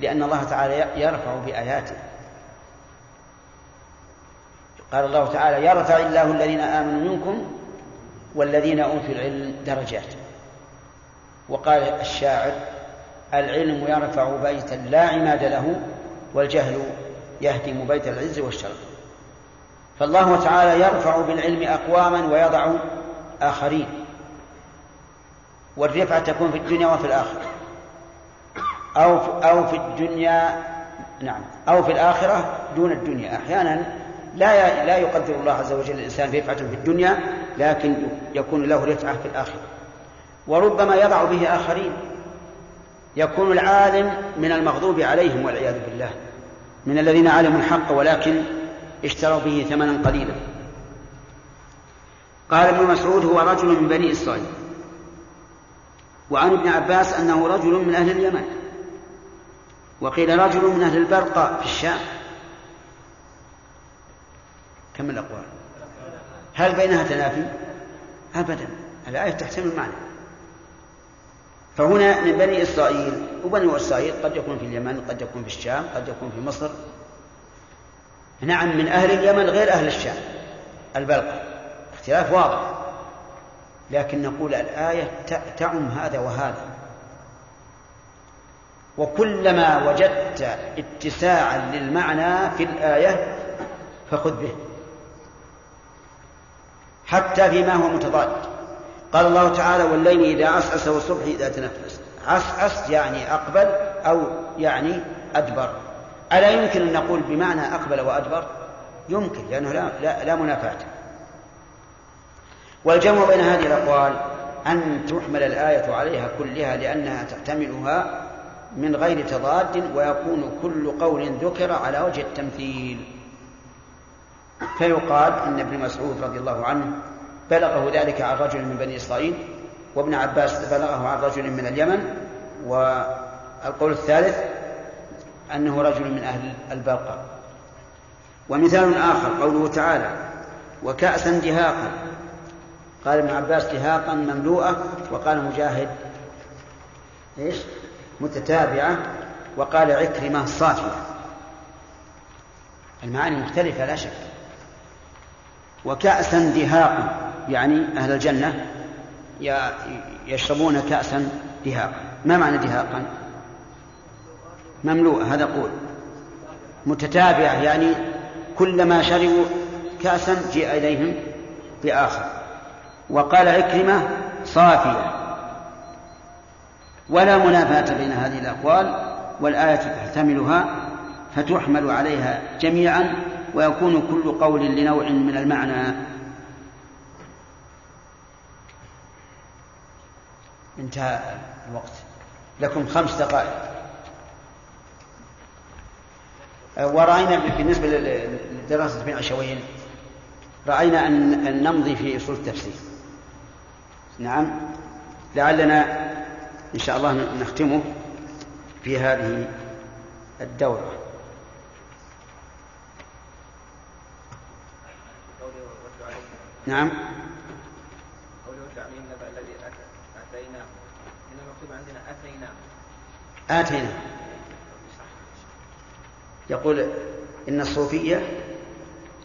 لأن الله تعالى يرفع بآياته. قال الله تعالى يرفع الله الذين آمنوا منكم والذين أوتوا العلم درجات. وقال الشاعر العلم يرفع بيتا لا عماد له والجهل يهدم بيت العز والشرف فالله تعالى يرفع بالعلم أقواما ويضع آخرين. والرفعة تكون في الدنيا وفي الآخرة. أو أو في الدنيا نعم. أو في الآخرة دون الدنيا. أحيانا لا لا يقدر الله عز وجل الإنسان رفعة في الدنيا لكن يكون له رفعة في الآخرة. وربما يضع به آخرين. يكون العالم من المغضوب عليهم والعياذ بالله. من الذين علموا الحق ولكن اشتروا به ثمنا قليلا. قال ابن مسعود هو رجل من بني إسرائيل. وعن ابن عباس أنه رجل من أهل اليمن. وقيل رجل من أهل البرقاء في الشام. كم الأقوال؟ هل بينها تنافي؟ أبدا. الآية تحتمل المعنى. فهنا من بني إسرائيل وبني إسرائيل قد يكون في اليمن قد يكون في الشام قد يكون في مصر. نعم من أهل اليمن غير أهل الشام. البلقى اختلاف واضح. لكن نقول الآية تعم هذا وهذا. وكلما وجدت اتساعا للمعنى في الآية فخذ به. حتى فيما هو متضاد. قال الله تعالى والليل إذا عسعس والصبح إذا تنفس. عسعس يعني أقبل أو يعني أدبر. ألا يمكن أن نقول بمعنى أقبل وأدبر؟ يمكن لأنه لا, لا, لا منافاة. والجمع بين هذه الأقوال أن تحمل الآية عليها كلها لأنها تحتملها من غير تضاد ويكون كل قول ذكر على وجه التمثيل. فيقال أن ابن مسعود رضي الله عنه بلغه ذلك عن رجل من بني إسرائيل وابن عباس بلغه عن رجل من اليمن والقول الثالث أنه رجل من أهل البلقى ومثال آخر قوله تعالى وكأسا دهاقا. قال ابن عباس دهاقا مملوءة وقال مجاهد إيش؟ متتابعة. وقال عكرمة صافية. المعاني مختلفة لا شك. وكأسا دهاقا. يعني أهل الجنة يشربون كأسا دهاقا. ما معنى دهاقا؟ مملوءة هذا قول. متتابعة يعني كلما شربوا كأسا جيء إليهم بآخر. وقال عكرمة صافية. ولا منافاة بين هذه الأقوال والآية تحتملها فتحمل عليها جميعا ويكون كل قول لنوع من المعنى. انتهى الوقت. لكم خمس دقائق. ورأينا بالنسبة لدراسة ابن عشوين رأينا أن نمضي في أصول التفسير. نعم. لعلنا إن شاء الله نختمه في هذه الدورة. نعم قوله تعليم النبأ الذي آتيناه هنا مكتوب عندنا آتيناه آتينا يقول إن الصوفية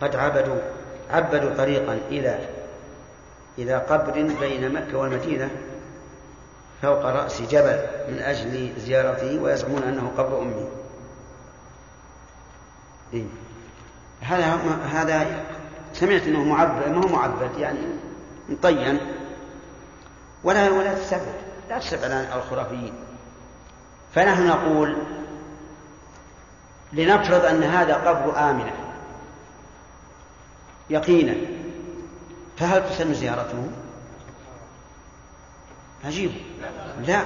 قد عبدوا عبدوا طريقا إلى إلى قبر بين مكة والمدينة فوق رأس جبل من أجل زيارته ويزعمون أنه قبر أمي. إيه؟ هذا هذا سمعت إنه معبد ما هو معبد؟ يعني مطين. ولا ولا تستبعد لا تستبعد الخرافيين. فنحن نقول لنفرض أن هذا قبر آمنة. يقينا. فهل تسن زيارته؟ عجيب. لا.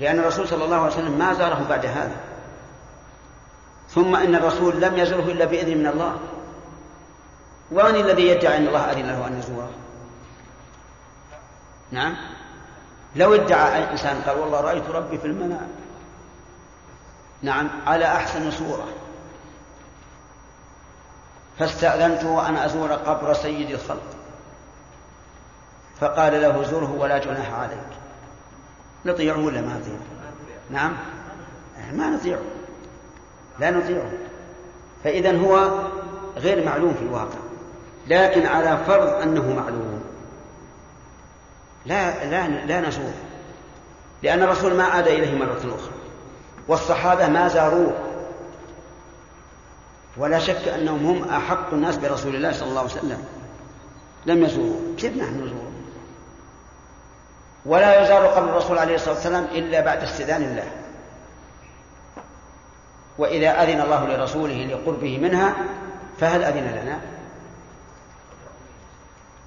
لأن الرسول صلى الله عليه وسلم ما زاره بعد هذا. ثم إن الرسول لم يزره إلا بإذن من الله. ومن الذي يدعي أن الله أذن له أن يزوره؟ نعم. لو ادعى إنسان قال والله رأيت ربي في المنام. نعم على أحسن صورة. فاستأذنته أن أزور قبر سيد الخلق. فقال له زره ولا جناح عليك. نطيعه ولا ما نطيعه نعم. ما نطيعه لا نطيعه فإذا هو غير معلوم في الواقع. لكن على فرض أنه معلوم. لا لا لا نزور لأن الرسول ما عاد إليه مرة أخرى والصحابة ما زاروه. ولا شك أنهم هم أحق الناس برسول الله صلى الله عليه وسلم. لم يزوروه. كيف نحن نزوره؟ ولا يزار قبر الرسول عليه الصلاة والسلام إلا بعد استئذان الله. وإذا أذن الله لرسوله لقربه منها فهل أذن لنا؟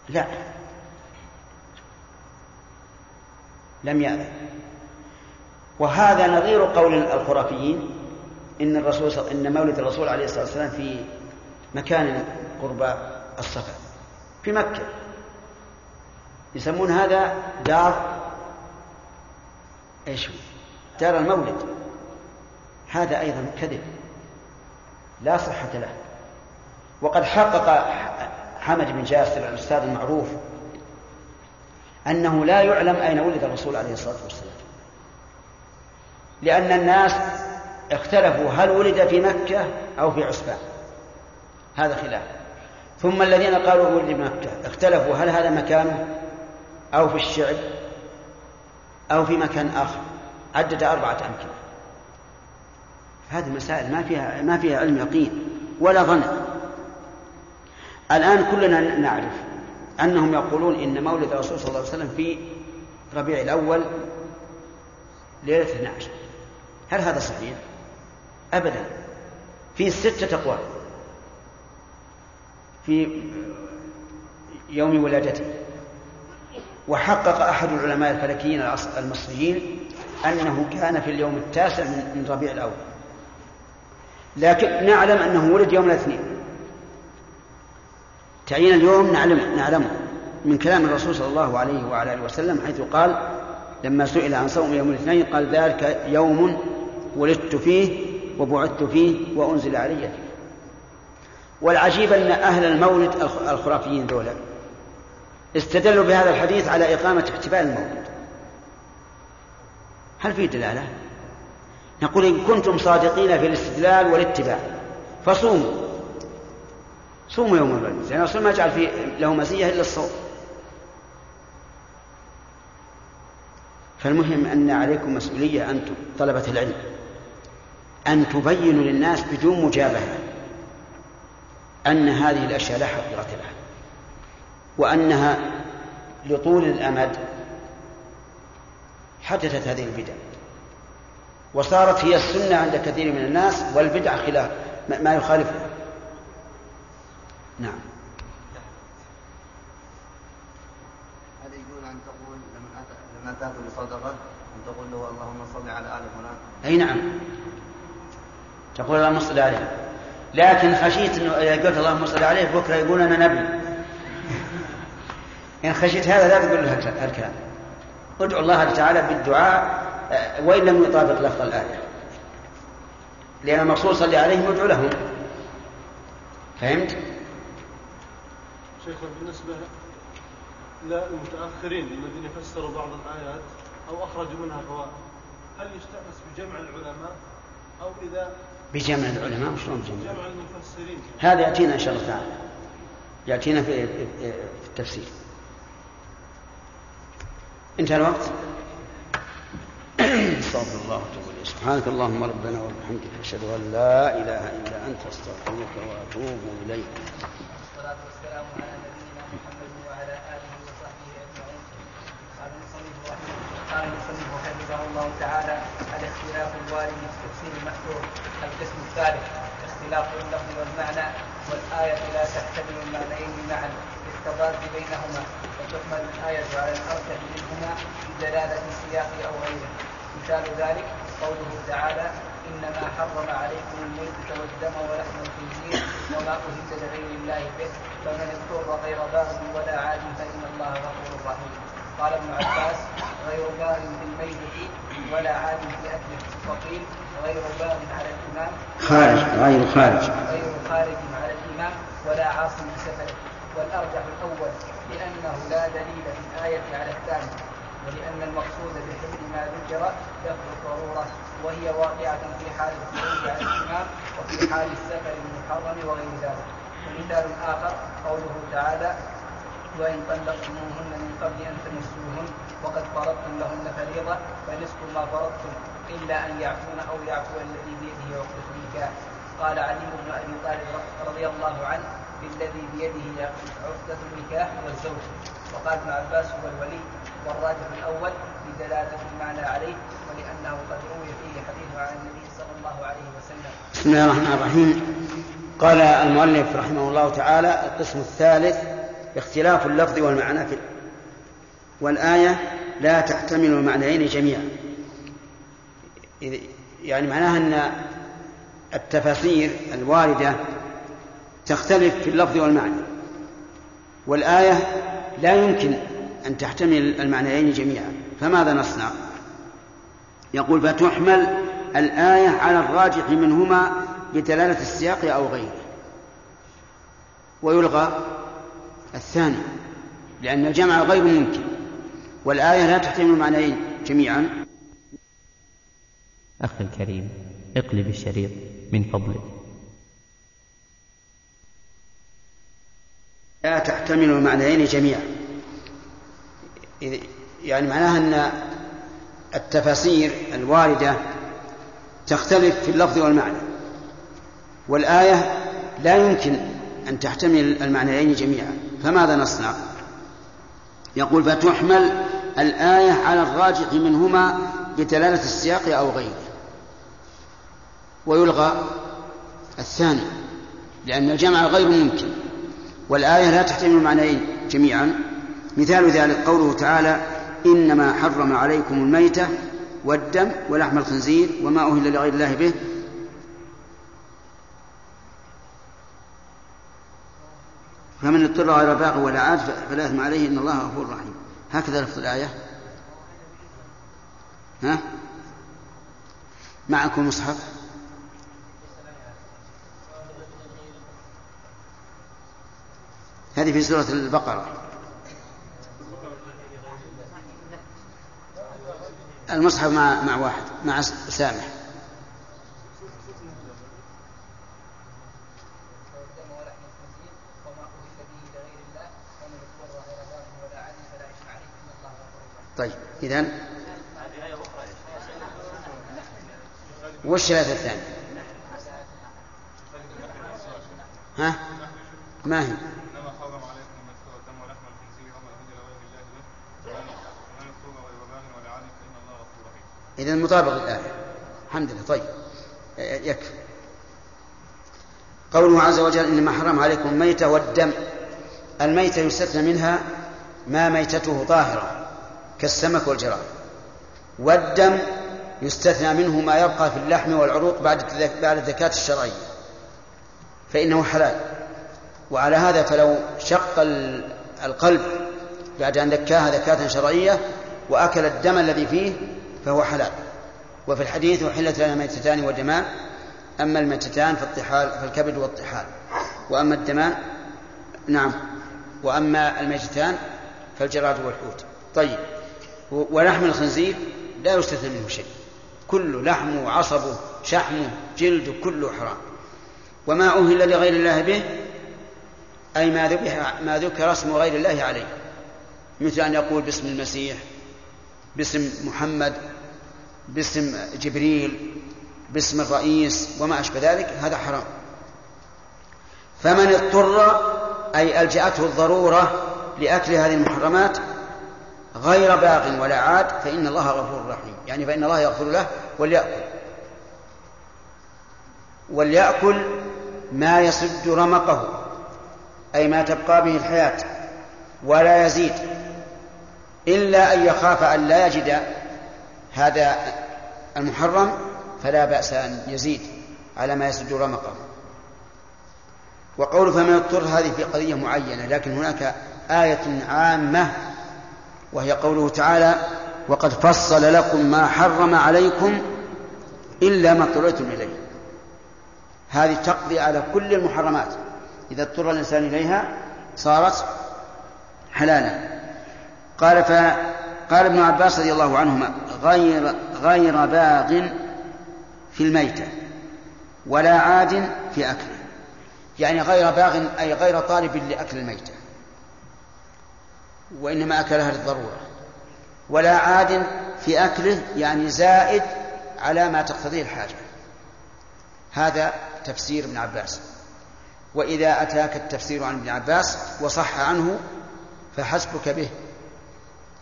لا. لم يأذن. وهذا نظير قول الخرافيين إن الرسول إن مولد الرسول عليه الصلاة والسلام في مكان قرب الصفا في مكة. يسمون هذا دار إيش دار المولد. هذا أيضا كذب. لا صحة له. وقد حقق حمد بن جاسر الأستاذ المعروف أنه لا يعلم أين ولد الرسول عليه الصلاة والسلام. لأن الناس اختلفوا هل ولد في مكة أو في عسفان هذا خلاف. ثم الذين قالوا ولد في مكة اختلفوا هل هذا مكانه أو في الشعب أو في مكان آخر. عدد أربعة أمكنة. هذه مسائل ما فيها ما فيها علم يقين ولا ظن. الآن كلنا نعرف أنهم يقولون إن مولد الرسول صلى الله عليه وسلم في ربيع الأول ليلة 12 هل هذا صحيح؟ أبدا. في ستة أقوال. في يوم ولادته. وحقق أحد العلماء الفلكيين المصريين أنه كان في اليوم التاسع من ربيع الأول. لكن نعلم أنه ولد يوم الاثنين. تعيين اليوم نعلم نعلمه من كلام الرسول صلى الله عليه وعلى آله وسلم حيث قال لما سئل عن صوم يوم الاثنين قال ذلك يوم ولدت فيه وبعثت فيه وأنزل علي فيه. والعجيب أن أهل المولد الخرافيين ذولا استدلوا بهذا الحديث على إقامة احتفال المولد. هل في دلالة؟ نقول إن كنتم صادقين في الاستدلال والاتباع فصوموا. صوموا يوم الوليد لأن الرسول ما جعل فيه له مزية إلا الصوم. فالمهم أن عليكم مسؤولية أنتم طلبة العلم. أن تبينوا للناس بدون مجابهة أن هذه الأشياء لا حقيقة لها وأنها لطول الأمد حدثت هذه البدع. وصارت هي السنة عند كثير من الناس والبدع خلاف ما يخالفها. نعم. هذا يقول أن تقول لما لما تأكل صدقة أن تقول له اللهم صل على آل فلان. أي نعم. تقول اللهم صل عليه. لكن خشيت إنه إذا قلت اللهم صل عليه بكرة يقول أنا نبي. إن خشيت هذا لا تقول له الكلام ادعو الله تعالى بالدعاء آه، وإن لم يطابق لفظ الآية. لأن المقصود صلي عليهم وادعو لهم. فهمت؟ شيخ بالنسبة للمتأخرين الذين فسروا بعض الآيات أو أخرجوا منها فوائد هل يستأنس بجمع العلماء؟ أو إذا بجمع العلماء؟ وشلون بجمع؟ جمع المفسرين. هذا يأتينا إن شاء الله تعالى. يأتينا في في التفسير. انتهى الوقت؟ استغفر الله واتوب اليه سبحانك اللهم ربنا وبحمدك أشهد أن لا إله إلا أنت أستغفرك وأتوب إليك. والصلاة والسلام على نبينا محمد وعلى آله وصحبه أجمعين قال المصنف رحمه الله قال المصنف حفظه الله تعالى الاختلاف الوارد في تفسير المأثور القسم الثالث اختلاف اللفظ والمعنى والآية لا تحتمل المعنيين معا للتضاد بينهما وتحمل الآية على الأرجح منهما بدلالة السياق أو غيره. مثال ذلك قوله تعالى إنما حرم عليكم الميتة والدم ولحم الخنزير وما أهل لغير الله به فمن اضطر غير باغ ولا عاد فإن الله غفور رحيم. قال ابن عباس غير باغ في الميتة ولا عاد في اكله وقيل غير باغ على الإمام. خارج غير خارج. غير خارج على الإمام ولا عاص بسفره. والأرجح الأول لأنه لا دليل في الآية على الثاني ولأن المقصود بحل ما ذكر لفظ الضرورة وهي واقعة في حال الخروج عن الإمام وفي حال السفر المحرم وغير ذلك. ومثال آخر قوله تعالى وإن طلقتموهن من قبل أن تمسوهن وقد فرضتم لهن فريضة فنصف ما فرضتم إلا أن يعفون أو يعفو الذي بيده عقدة النكاح. قال علي بن أبي طالب رضي الله عنه بالذي بيده عقدة النكاح والزوج وقال ابن عباس هو الولي والراجح الأول بدلالة المعنى عليه ولأنه قد روي فيه حديث عن النبي صلى الله عليه وسلم بسم الله الرحمن الرحيم. قال المؤلف رحمه الله تعالى القسم الثالث اختلاف اللفظ والمعنى في والآية لا تحتمل المعنيين جميعا. يعني معناها أن التفاسير الواردة تختلف في اللفظ والمعنى. والآية لا يمكن أن تحتمل المعنيين جميعا. فماذا نصنع؟ يقول فتحمل الآية على الراجح منهما بدلالة السياق أو غيره. ويلغى الثاني لأن الجمع غير ممكن والآية لا تحتمل المعنيين جميعا. أخي الكريم اقلب الشريط من فضلك. لا تحتمل المعنيين جميعا. يعني معناها أن التفاسير الواردة تختلف في اللفظ والمعنى. والآية لا يمكن أن تحتمل المعنيين جميعا. فماذا نصنع؟ يقول فتحمل الآية على الراجح منهما بدلالة السياق أو غيره. ويلغى الثاني لأن الجمع غير ممكن. والآية لا تحتمل المعنيين جميعا. مثال ذلك قوله تعالى إنما حرم عليكم الميتة والدم ولحم الخنزير وما أهل لغير الله به فمن اضطر غير باغ ولا عاد فلا إثم عليه إن الله غفور رحيم. هكذا لفظ الآية. ها؟ معكم مصحف؟ هذه في سورة البقرة. المصحف مع مع واحد مع سامح. طيب إذا وش الآية الثانية؟ ها؟ ما هي؟ إذا مطابق الآية الحمد لله طيب يكفي قوله عز وجل إنما حرم عليكم الميتة والدم الميتة يستثنى منها ما ميتته طاهرة كالسمك والجراد. والدم يستثنى منه ما يبقى في اللحم والعروق بعد بعد الزكاة الشرعية. فإنه حلال. وعلى هذا فلو شق القلب بعد أن ذكاها ذكاة شرعية وأكل الدم الذي فيه فهو حلال. وفي الحديث أحلت لنا ميتتان ودمان أما الميتتان فالطحال فالكبد والطحال. وأما الدمان نعم. وأما الميتتان فالجراد والحوت. طيب. ولحم الخنزير لا يستثنى منه شيء. كله لحمه عصبه شحمه جلده كله حرام. وما أهل لغير الله به أي ما ذبح ما ذكر اسم غير الله عليه. مثل أن يقول باسم المسيح باسم محمد باسم جبريل باسم الرئيس وما أشبه ذلك هذا حرام. فمن اضطر أي ألجأته الضرورة لأكل هذه المحرمات غير باغ ولا عاد فإن الله غفور رحيم. يعني فإن الله يغفر له وليأكل. وليأكل ما يسد رمقه أي ما تبقى به الحياة ولا يزيد إلا أن يخاف أن لا يجد هذا المحرم فلا بأس أن يزيد على ما يسد رمقه. وقول فمن اضطر هذه في قضية معينة لكن هناك آية عامة وهي قوله تعالى وقد فصل لكم ما حرم عليكم إلا ما اضطررتم إليه. هذه تقضي على كل المحرمات. إذا اضطر الإنسان إليها صارت حلالا. قال فقال ابن عباس رضي الله عنهما غير غير باغ في الميتة ولا عاد في أكله. يعني غير باغ أي غير طالب لأكل الميتة. وإنما أكلها للضرورة. ولا عاد في أكله يعني زائد على ما تقتضيه الحاجة. هذا تفسير ابن عباس. وإذا أتاك التفسير عن ابن عباس وصح عنه فحسبك به.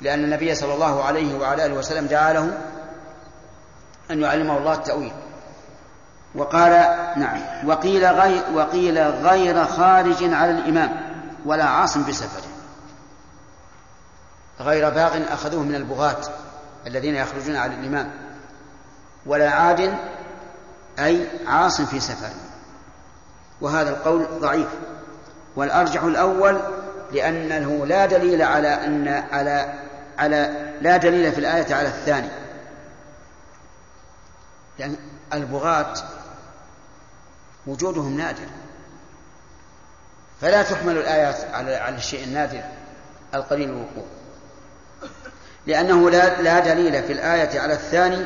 لأن النبي صلى الله عليه وعلى آله وسلم دعا له أن يعلمه الله التأويل. وقال نعم وقيل غير وقيل غير خارج على الإمام ولا عاصم بسفره. غير باغ أخذوه من البغاة الذين يخرجون على الإمام ولا عاد أي عاص في سفر. وهذا القول ضعيف. والأرجح الأول لأنه لا دليل على أن على على لا دليل في الآية على الثاني. لأن البغاة وجودهم نادر. فلا تحمل الآيات على على الشيء النادر القليل الوقوع. لأنه لا لا دليل في الآية على الثاني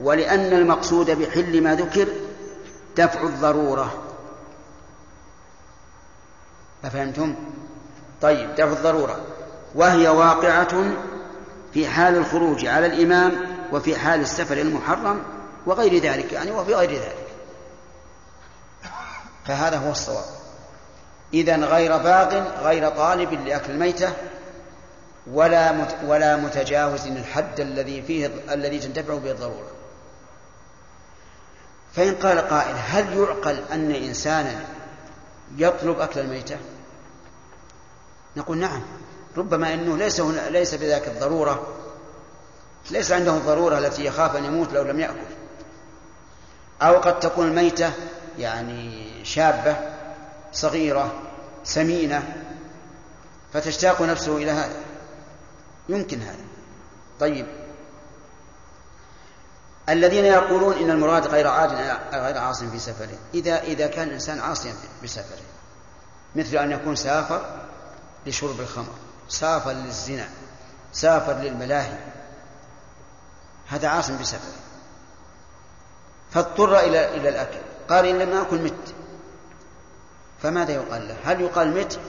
ولأن المقصود بحل ما ذكر دفع الضرورة. أفهمتم؟ طيب دفع الضرورة. وهي واقعة في حال الخروج على الإمام وفي حال السفر المحرم وغير ذلك يعني وفي غير ذلك. فهذا هو الصواب. إذا غير باغ غير طالب لأكل الميتة ولا ولا متجاوز الحد الذي فيه الذي تنتفع به الضرورة. فإن قال قائل هل يعقل أن إنسانا يطلب أكل الميتة؟ نقول نعم. ربما أنه ليس هنا ليس بذاك الضرورة ليس عنده الضرورة التي يخاف أن يموت لو لم يأكل. أو قد تكون الميتة يعني شابة صغيرة سمينة فتشتاق نفسه إلى هذا. يمكن هذا. طيب. الذين يقولون إن المراد غير عاد غير عاص في سفره. إذا إذا كان الإنسان عاصيا بسفره مثل أن يكون سافر لشرب الخمر سافر للزنا سافر للملاهي هذا عاص بسفره فاضطر إلى إلى الأكل. قال إن لم اكل مت. فماذا يقال له؟ هل يقال مت؟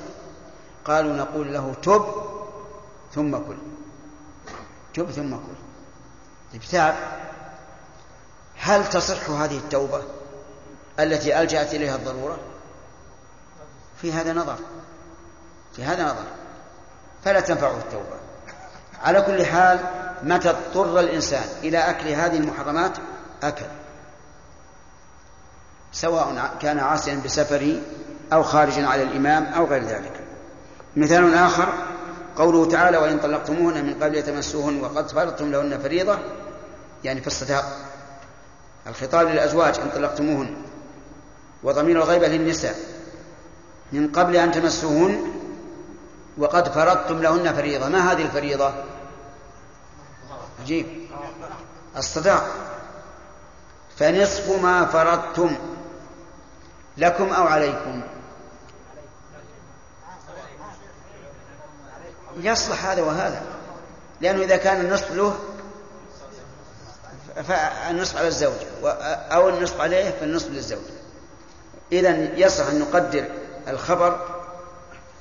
قالوا نقول له تب. ثم كل. تب ثم كل. ابتاب هل تصح هذه التوبة التي ألجأت إليها الضرورة؟ في هذا نظر. في هذا نظر. فلا تنفعه التوبة. على كل حال متى اضطر الإنسان إلى أكل هذه المحرمات؟ أكل. سواء كان عاصيا بسفره أو خارجا على الإمام أو غير ذلك. مثال آخر. قوله تعالى وإن طلقتموهن من قبل يتمسوهن وقد فرضتم لهن فريضة يعني في الصداق الخطاب للأزواج إن طلقتموهن. وضمير الغيبة للنساء من قبل أن تمسوهن وقد فرضتم لهن فريضة. ما هذه الفريضة؟ عجيب. الصداق. فنصف ما فرضتم لكم أو عليكم. يصلح هذا وهذا. لأنه إذا كان النصف له فالنصف على الزوج أو النصف عليه فالنصف للزوج. إذا يصح أن نقدر الخبر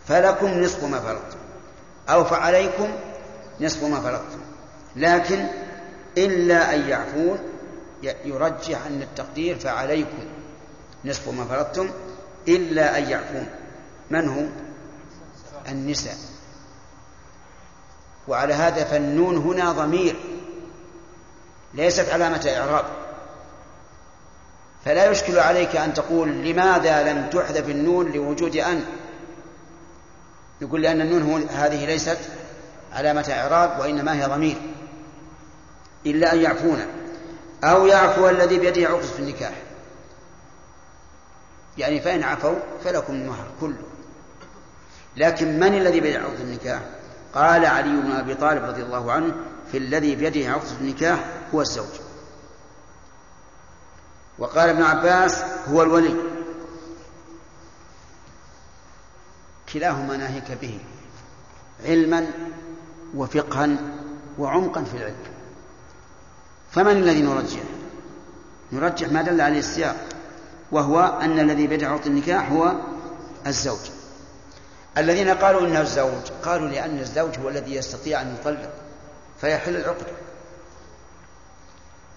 فلكم نصف ما فرضتم أو فعليكم نصف ما فرضتم لكن إلا أن يعفون يرجح أن التقدير فعليكم نصف ما فرضتم إلا أن يعفون. من هو؟ النساء. وعلى هذا فالنون هنا ضمير ليست علامة إعراب. فلا يشكل عليك أن تقول لماذا لم تحذف النون لوجود أن؟ يقول لأن النون هذه ليست علامة إعراب وإنما هي ضمير إلا أن يعفونا أو يعفو الذي بيده عقد في النكاح. يعني فإن عفوا فلكم المهر كله لكن من الذي بيده عقد النكاح؟ قال علي بن أبي طالب رضي الله عنه في الذي بيده عقد النكاح هو الزوج. وقال ابن عباس هو الولي. كلاهما ناهيك به علما وفقها وعمقا في العلم. فمن الذي نرجح نرجح ما دل عليه السياق وهو أن الذي بيدع عقد النكاح هو الزوج. الذين قالوا إنه الزوج قالوا لأن الزوج هو الذي يستطيع أن يطلق فيحل العقد.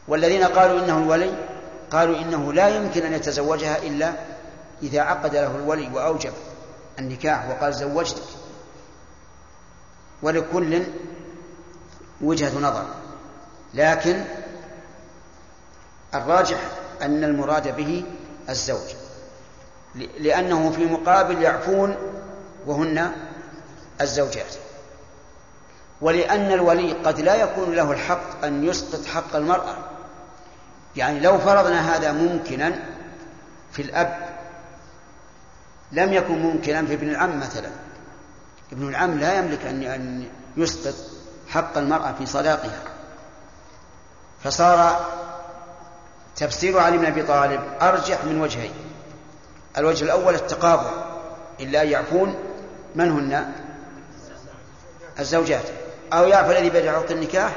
والذين قالوا إنه الولي قالوا إنه لا يمكن أن يتزوجها إلا إذا عقد له الولي وأوجب النكاح وقال زوجتك. ولكل وجهة نظر. لكن الراجح أن المراد به الزوج. لأنه في مقابل يعفون وهن الزوجات. ولأن الولي قد لا يكون له الحق أن يسقط حق المرأة. يعني لو فرضنا هذا ممكنا في الأب لم يكن ممكنا في ابن العم مثلا. ابن العم لا يملك أن يسقط حق المرأة في صداقها. فصار تفسير علي بن أبي طالب أرجح من وجهين. الوجه الأول التقابل إلا أن يعفون من هن؟ الزوجات. أو يعفو الذي بدأ عقد النكاح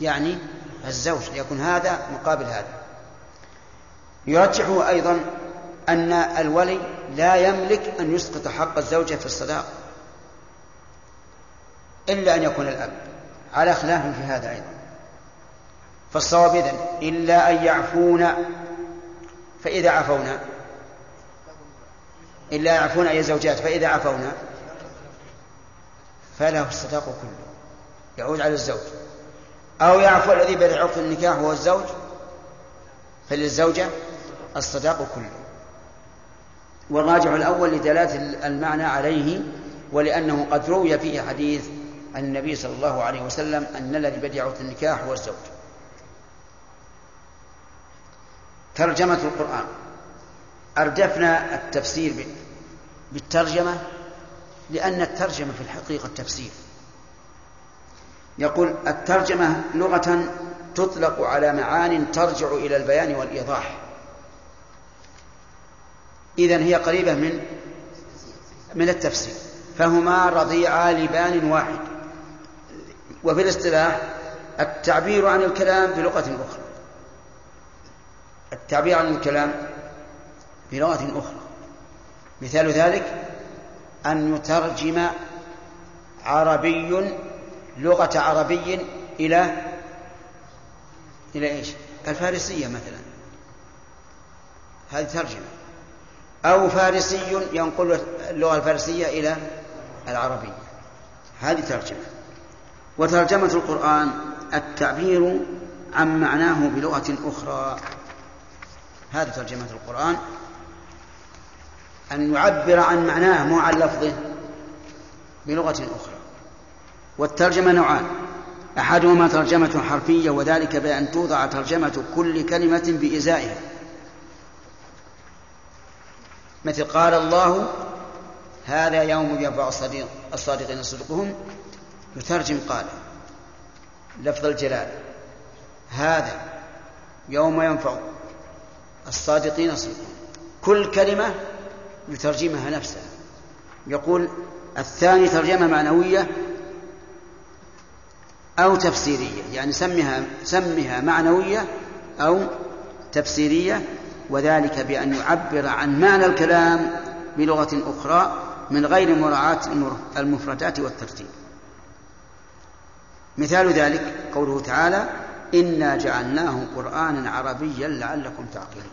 يعني الزوج ليكون هذا مقابل هذا. يرجح أيضا أن الولي لا يملك أن يسقط حق الزوجة في الصداق إلا أن يكون الأب. على خلاف في هذا أيضا. فالصواب إذن إلا أن يعفون فإذا عفونا إلا يعفون أي زوجات فإذا عفونا فله الصداق كله يعود على الزوج. أو يعفو الذي بدأ عقد النكاح هو الزوج فللزوجة الصداق كله. والراجع الأول لدلالة المعنى عليه ولأنه قد روي فيه حديث النبي صلى الله عليه وسلم أن الذي بدأ عقد النكاح هو الزوج. ترجمة القرآن. أردفنا التفسير بالترجمة لأن الترجمة في الحقيقة تفسير يقول الترجمة لغة تطلق على معان ترجع إلى البيان والإيضاح. إذا هي قريبة من من التفسير. فهما رضيعا لبان واحد. وفي الاصطلاح التعبير عن الكلام بلغة أخرى. التعبير عن الكلام بلغة أخرى. مثال ذلك أن يترجم عربي لغة عربي إلى إلى إيش؟ الفارسية مثلا. هذه ترجمة. أو فارسي ينقل اللغة الفارسية إلى العربية. هذه ترجمة. وترجمة القرآن التعبير عن معناه بلغة أخرى. هذه ترجمة القرآن. أن يعبر عن معناه مو عن لفظه بلغة أخرى. والترجمة نوعان. أحدهما ترجمة حرفية وذلك بأن توضع ترجمة كل كلمة بإزائها. مثل قال الله هذا يوم ينفع الصادقين صدقهم. يترجم قال لفظ الجلال هذا يوم ينفع الصادقين صدقهم. كل كلمة يترجمها نفسها. يقول الثاني ترجمة معنوية أو تفسيرية يعني سمها سمها معنوية أو تفسيرية وذلك بأن يعبر عن معنى الكلام بلغة أخرى من غير مراعاة المفردات والترتيب. مثال ذلك قوله تعالى إنا جعلناه قرآنا عربيا لعلكم تعقلون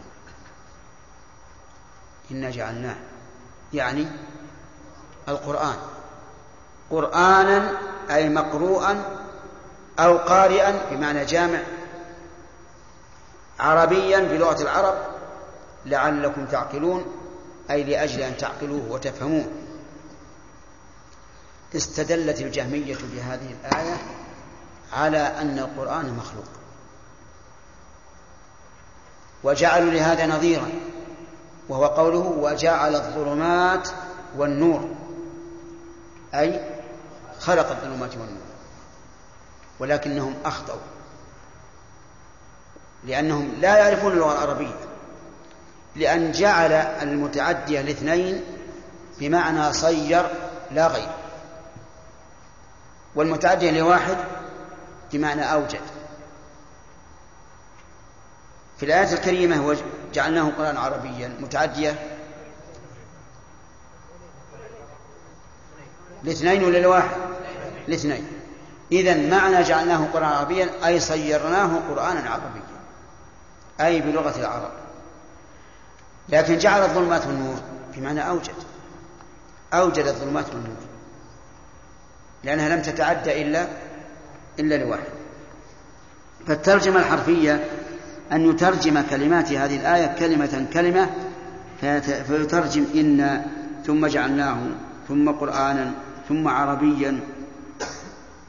إنا جعلناه. يعني القرآن. قرآنا أي مقروءا أو قارئا بمعنى جامع. عربيا بلغة العرب لعلكم تعقلون أي لأجل أن تعقلوه وتفهموه. استدلت الجهمية بهذه الآية على أن القرآن مخلوق. وجعلوا لهذا نظيرا. وهو قوله وجعل الظلمات والنور. أي خلق الظلمات والنور. ولكنهم أخطأوا. لأنهم لا يعرفون اللغة العربية. لأن جعل المتعدية الاثنين بمعنى صير لا غير. والمتعدية لواحد بمعنى أوجد. في الآية الكريمة جعلناه قرآن عربيا متعدية. الاثنين ولا الواحد الاثنين إذا معنى جعلناه قرآن عربيا أي صيرناه قرآنا عربيا أي بلغة العرب. لكن جعل الظلمات والنور بمعنى أوجد. أوجد الظلمات والنور. لأنها لم تتعدى إلا إلا لواحد. فالترجمة الحرفية أن يترجم كلمات هذه الآية كلمة كلمة فيترجم إنا ثم جعلناه ثم قرآنا ثم عربيا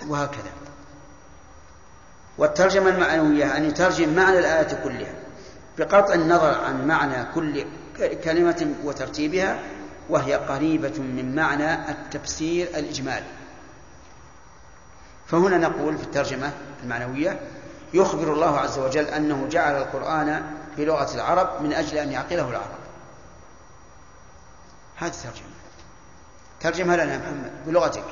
وهكذا. والترجمة المعنوية أن يترجم معنى الآية كلها بقطع النظر عن معنى كل كلمة وترتيبها وهي قريبة من معنى التفسير الإجمالي. فهنا نقول في الترجمة المعنوية يخبر الله عز وجل أنه جعل القرآن بلغة العرب من أجل أن يعقله العرب. هذه الترجمة ترجمها لنا يا محمد بلغتك.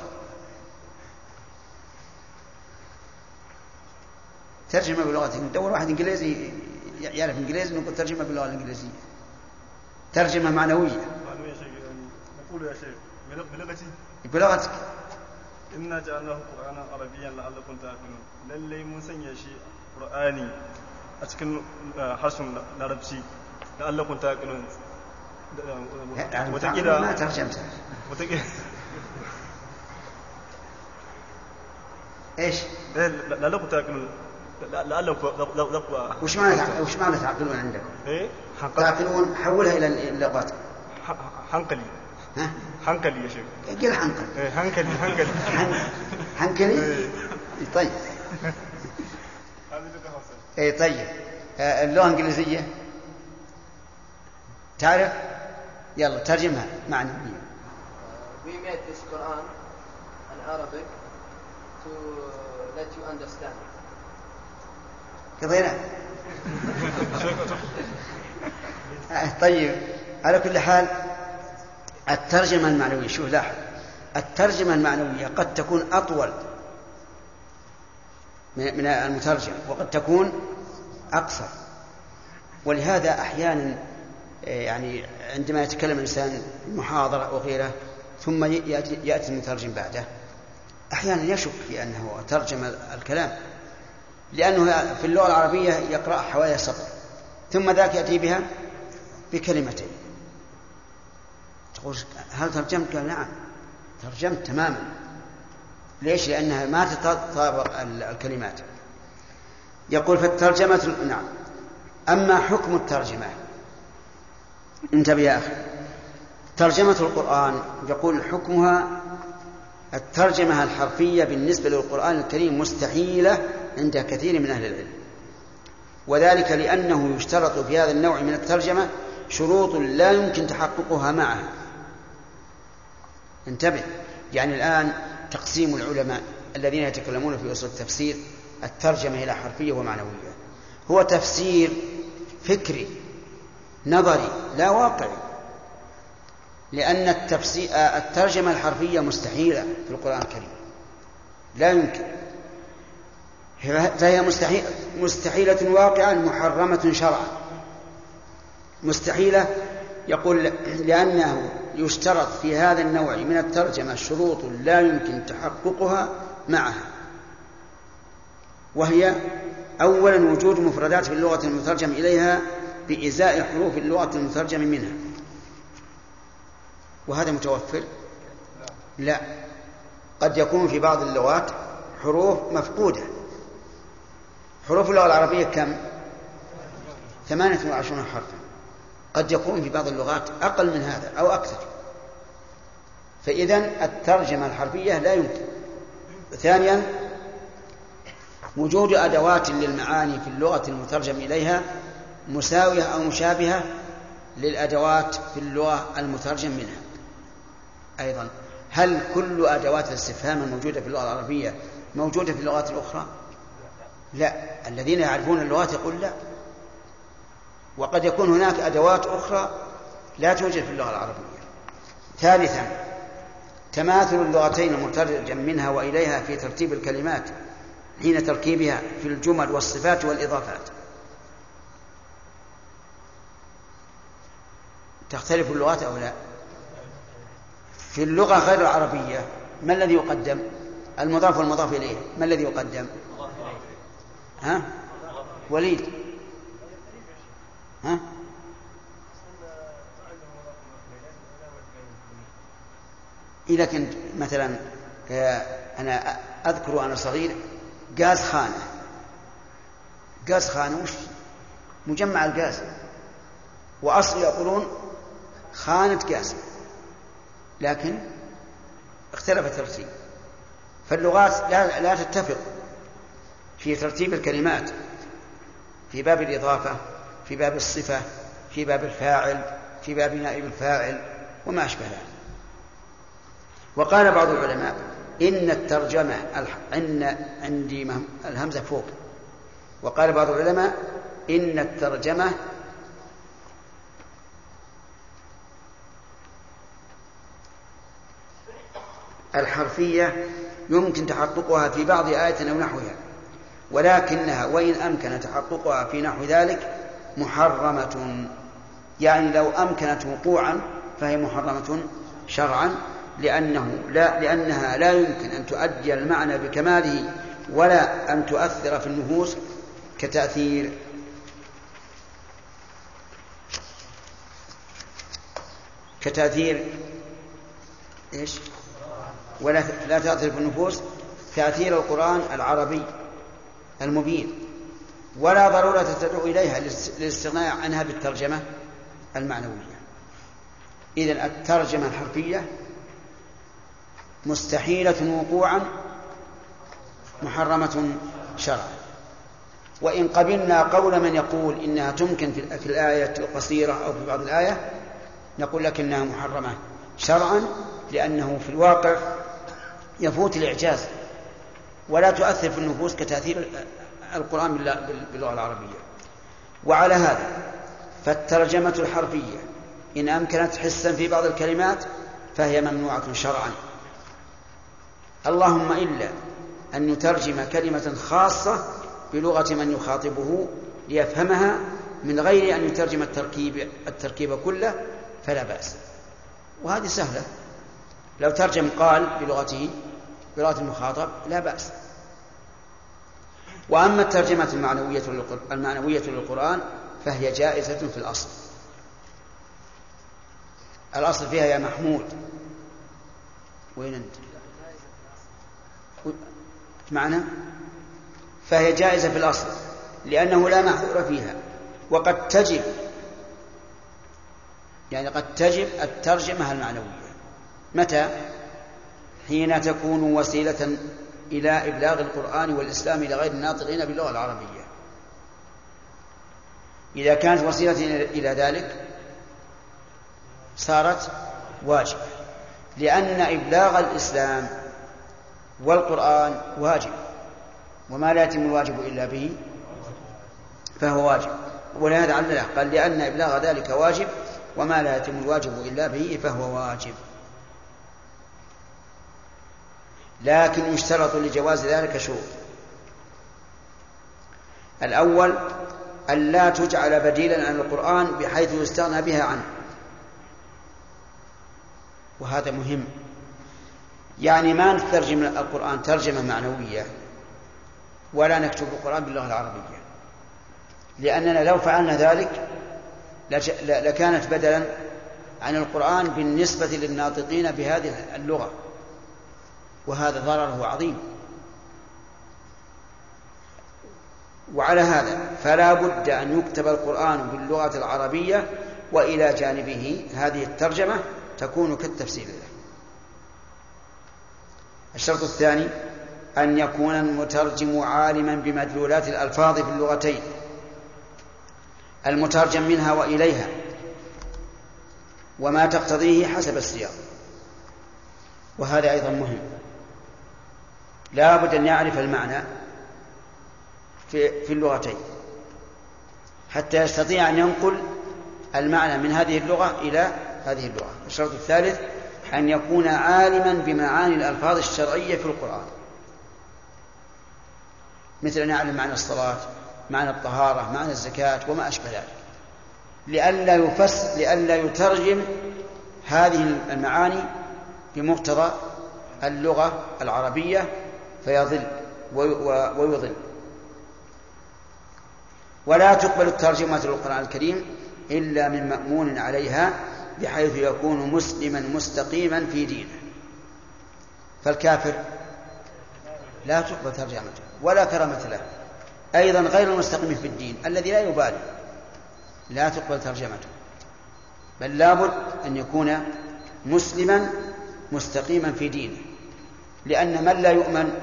ترجمة بلغتك. ندور واحد إنجليزي يعرف إنجليزي نقول ترجمة باللغة الإنجليزية. ترجمة معنوية. نقول يا شيخ بلغتي؟ بلغتك. إنا جعلناه قرآنا عربيا لعلكم تعقلون. للي mun sanya shi Qur'ani a cikin harshen Larabci la'allakum taqilun وتقيل ما ترجمت وتقيل إيش؟ لعلكم تعقلون. لعلكم وش معنى وش معنى تعقلون عندك؟ إيه؟ تعقلون حولها إلى اللغات حنقلي. ها؟ حنقلي يا شيخ. قل حنقل إيه حنقلي حنقلي حنقلي؟ طيب. اي طيب. اللغة الإنجليزية؟ تعرف؟ يلا ترجمها. معنى. We made this Quran in Arabic to let you understand. قضينا طيب. على كل حال الترجمة المعنوية شوف لاحظ الترجمة المعنوية قد تكون أطول من المترجم وقد تكون أقصر. ولهذا أحيانا يعني عندما يتكلم الإنسان محاضرة وغيره ثم يأتي, يأتي المترجم بعده. أحيانا يشك في أنه ترجم الكلام لأنه في اللغة العربية يقرأ حوالي سطر ثم ذاك يأتي بها بكلمتين. تقول هل ترجمت؟ قال نعم. ترجمت تماما. ليش؟ لأنها ما تتطابق الكلمات. يقول فالترجمة نعم. أما حكم الترجمة. انتبه يا أخي. ترجمة القرآن يقول حكمها الترجمة الحرفية بالنسبة للقرآن الكريم مستحيلة عند كثير من أهل العلم. وذلك لأنه يشترط في هذا النوع من الترجمة شروط لا يمكن تحققها معها. انتبه. يعني الآن تقسيم العلماء الذين يتكلمون في أصول التفسير الترجمة إلى حرفية ومعنوية. هو تفسير فكري نظري لا واقعي. لأن التفسير الترجمة الحرفية مستحيلة في القرآن الكريم. لا يمكن. فهي مستحيل مستحيلة واقعا محرمة شرعا. مستحيلة. يقول لأنه يشترط في هذا النوع من الترجمة شروط لا يمكن تحققها معها. وهي أولا وجود مفردات في اللغة المترجم إليها بإزاء حروف اللغة المترجم منها. وهذا متوفر؟ لا. قد يكون في بعض اللغات حروف مفقودة. حروف اللغة العربية كم؟ ثمانية وعشرون حرفا. قد يكون في بعض اللغات أقل من هذا أو أكثر. فإذا الترجمة الحرفية لا يمكن. ثانيا وجود أدوات للمعاني في اللغة المترجم إليها مساوية أو مشابهة للأدوات في اللغة المترجم منها. أيضا هل كل أدوات الاستفهام الموجودة في اللغة العربية موجودة في اللغات الأخرى؟ لا. الذين يعرفون اللغات يقول لا. وقد يكون هناك أدوات أخرى لا توجد في اللغة العربية. ثالثا تماثل اللغتين المترجم منها وإليها في ترتيب الكلمات حين تركيبها في الجمل والصفات والإضافات. تختلف اللغات أو لا؟ في اللغة غير العربية ما الذي يقدم؟ المضاف والمضاف إليه ما الذي يقدم؟ ها؟ وليد. ها؟ إذا كنت مثلا أنا أذكر وأنا صغير غاز خانة. غاز خانة وش؟ مجمع الغاز. وأصل يقولون خانة غاز. لكن اختلف الترتيب. فاللغات لا, لا تتفق في ترتيب الكلمات. في باب الإضافة في باب الصفة في باب الفاعل في باب نائب الفاعل وما أشبه ذلك. وقال بعض العلماء إن الترجمة إن عندي الهمزة فوق. وقال بعض العلماء إن الترجمة الحرفية يمكن تحققها في بعض آية أو نحوها ولكنها وإن أمكن تحققها في نحو ذلك محرمة. يعني لو أمكنت وقوعا فهي محرمة شرعا لأنه لا لأنها لا يمكن أن تؤدي المعنى بكماله ولا أن تؤثر في النفوس كتأثير. كتأثير إيش؟ ولا لا تأثر في النفوس تأثير القرآن العربي المبين. ولا ضرورة تدعو إليها للاستغناء عنها بالترجمة المعنوية. إذا الترجمة الحرفية مستحيلة وقوعا محرمة شرعا. وإن قبلنا قول من يقول إنها تمكن في الآية القصيرة أو في بعض الآية نقول لكنها محرمة شرعا لأنه في الواقع يفوت الإعجاز ولا تؤثر في النفوس كتأثير القرآن باللغة العربية. وعلى هذا فالترجمة الحرفية إن أمكنت حسا في بعض الكلمات فهي ممنوعة شرعا. اللهم إلا أن يترجم كلمة خاصة بلغة من يخاطبه ليفهمها من غير أن يترجم التركيب التركيب كله فلا بأس. وهذه سهلة. لو ترجم قال بلغته بلغة المخاطب لا بأس. وأما الترجمة المعنوية المعنوية للقرآن فهي جائزة في الأصل. الأصل فيها يا محمود. وين أنت؟ معنى فهي جائزة في الأصل لأنه لا محذور فيها. وقد تجب يعني قد تجب الترجمة المعنوية. متى؟ حين تكون وسيلة إلى إبلاغ القرآن والإسلام إلى غير الناطقين باللغة العربية. إذا كانت وسيلة إلى ذلك صارت واجبة لأن إبلاغ الإسلام والقرآن واجب وما لا يتم الواجب إلا به فهو واجب. ولهذا علله قال لأن إبلاغ ذلك واجب وما لا يتم الواجب إلا به فهو واجب. لكن يشترط لجواز ذلك شروط. الأول أن لا تجعل بديلا عن القرآن بحيث يستغنى بها عنه. وهذا مهم. يعني ما نترجم القرآن ترجمة معنوية ولا نكتب القرآن باللغة العربية. لأننا لو فعلنا ذلك لكانت بدلا عن القرآن بالنسبة للناطقين بهذه اللغة. وهذا ضرره عظيم وعلى هذا فلا بد أن يكتب القرآن باللغة العربية وإلى جانبه. هذه الترجمة تكون كالتفسير له. الشرط الثاني أن يكون المترجم عالما بمدلولات الألفاظ في اللغتين. المترجم منها وإليها. وما تقتضيه حسب السياق. وهذا أيضا مهم. لا بد أن يعرف المعنى في, في اللغتين حتى يستطيع أن ينقل المعنى من هذه اللغة إلى هذه اللغة. الشرط الثالث أن يكون عالما بمعاني الألفاظ الشرعية في القرآن. مثل أن يعلم معنى الصلاة معنى الطهارة معنى الزكاة وما أشبه ذلك. لئلا يفسر لئلا يترجم هذه المعاني بمقتضى اللغة العربية فيضل ويضل. ولا تقبل الترجمة للقرآن الكريم إلا من مأمون عليها بحيث يكون مسلما مستقيما في دينه. فالكافر لا تقبل ترجمته ولا كرامة له. أيضا غير المستقيم في الدين الذي لا يبالي. لا تقبل ترجمته بل لابد أن يكون مسلما مستقيما في دينه. لأن من لا يؤمن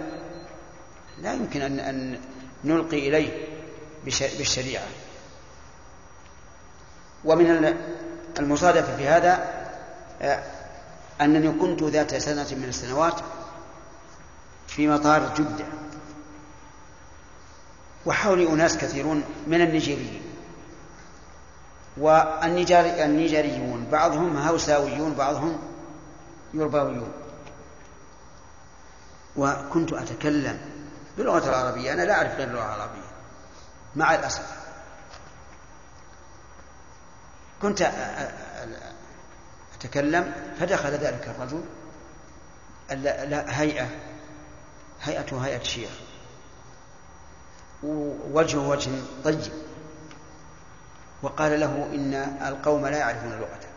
لا يمكن أن, أن نلقي إليه بالشريعة. ومن المصادفة في هذا آه، أنني كنت ذات سنة من السنوات في مطار جدة وحولي أناس كثيرون من النيجيريين والنيجيريون بعضهم هوساويون بعضهم يرباويون وكنت أتكلم باللغة العربية. أنا لا أعرف غير اللغة العربية مع الأسف. كنت أتكلم فدخل ذلك الرجل هيئة هيئته هيئة شيخ. ووجهه وجه طيب. وقال له إن القوم لا يعرفون لغتك.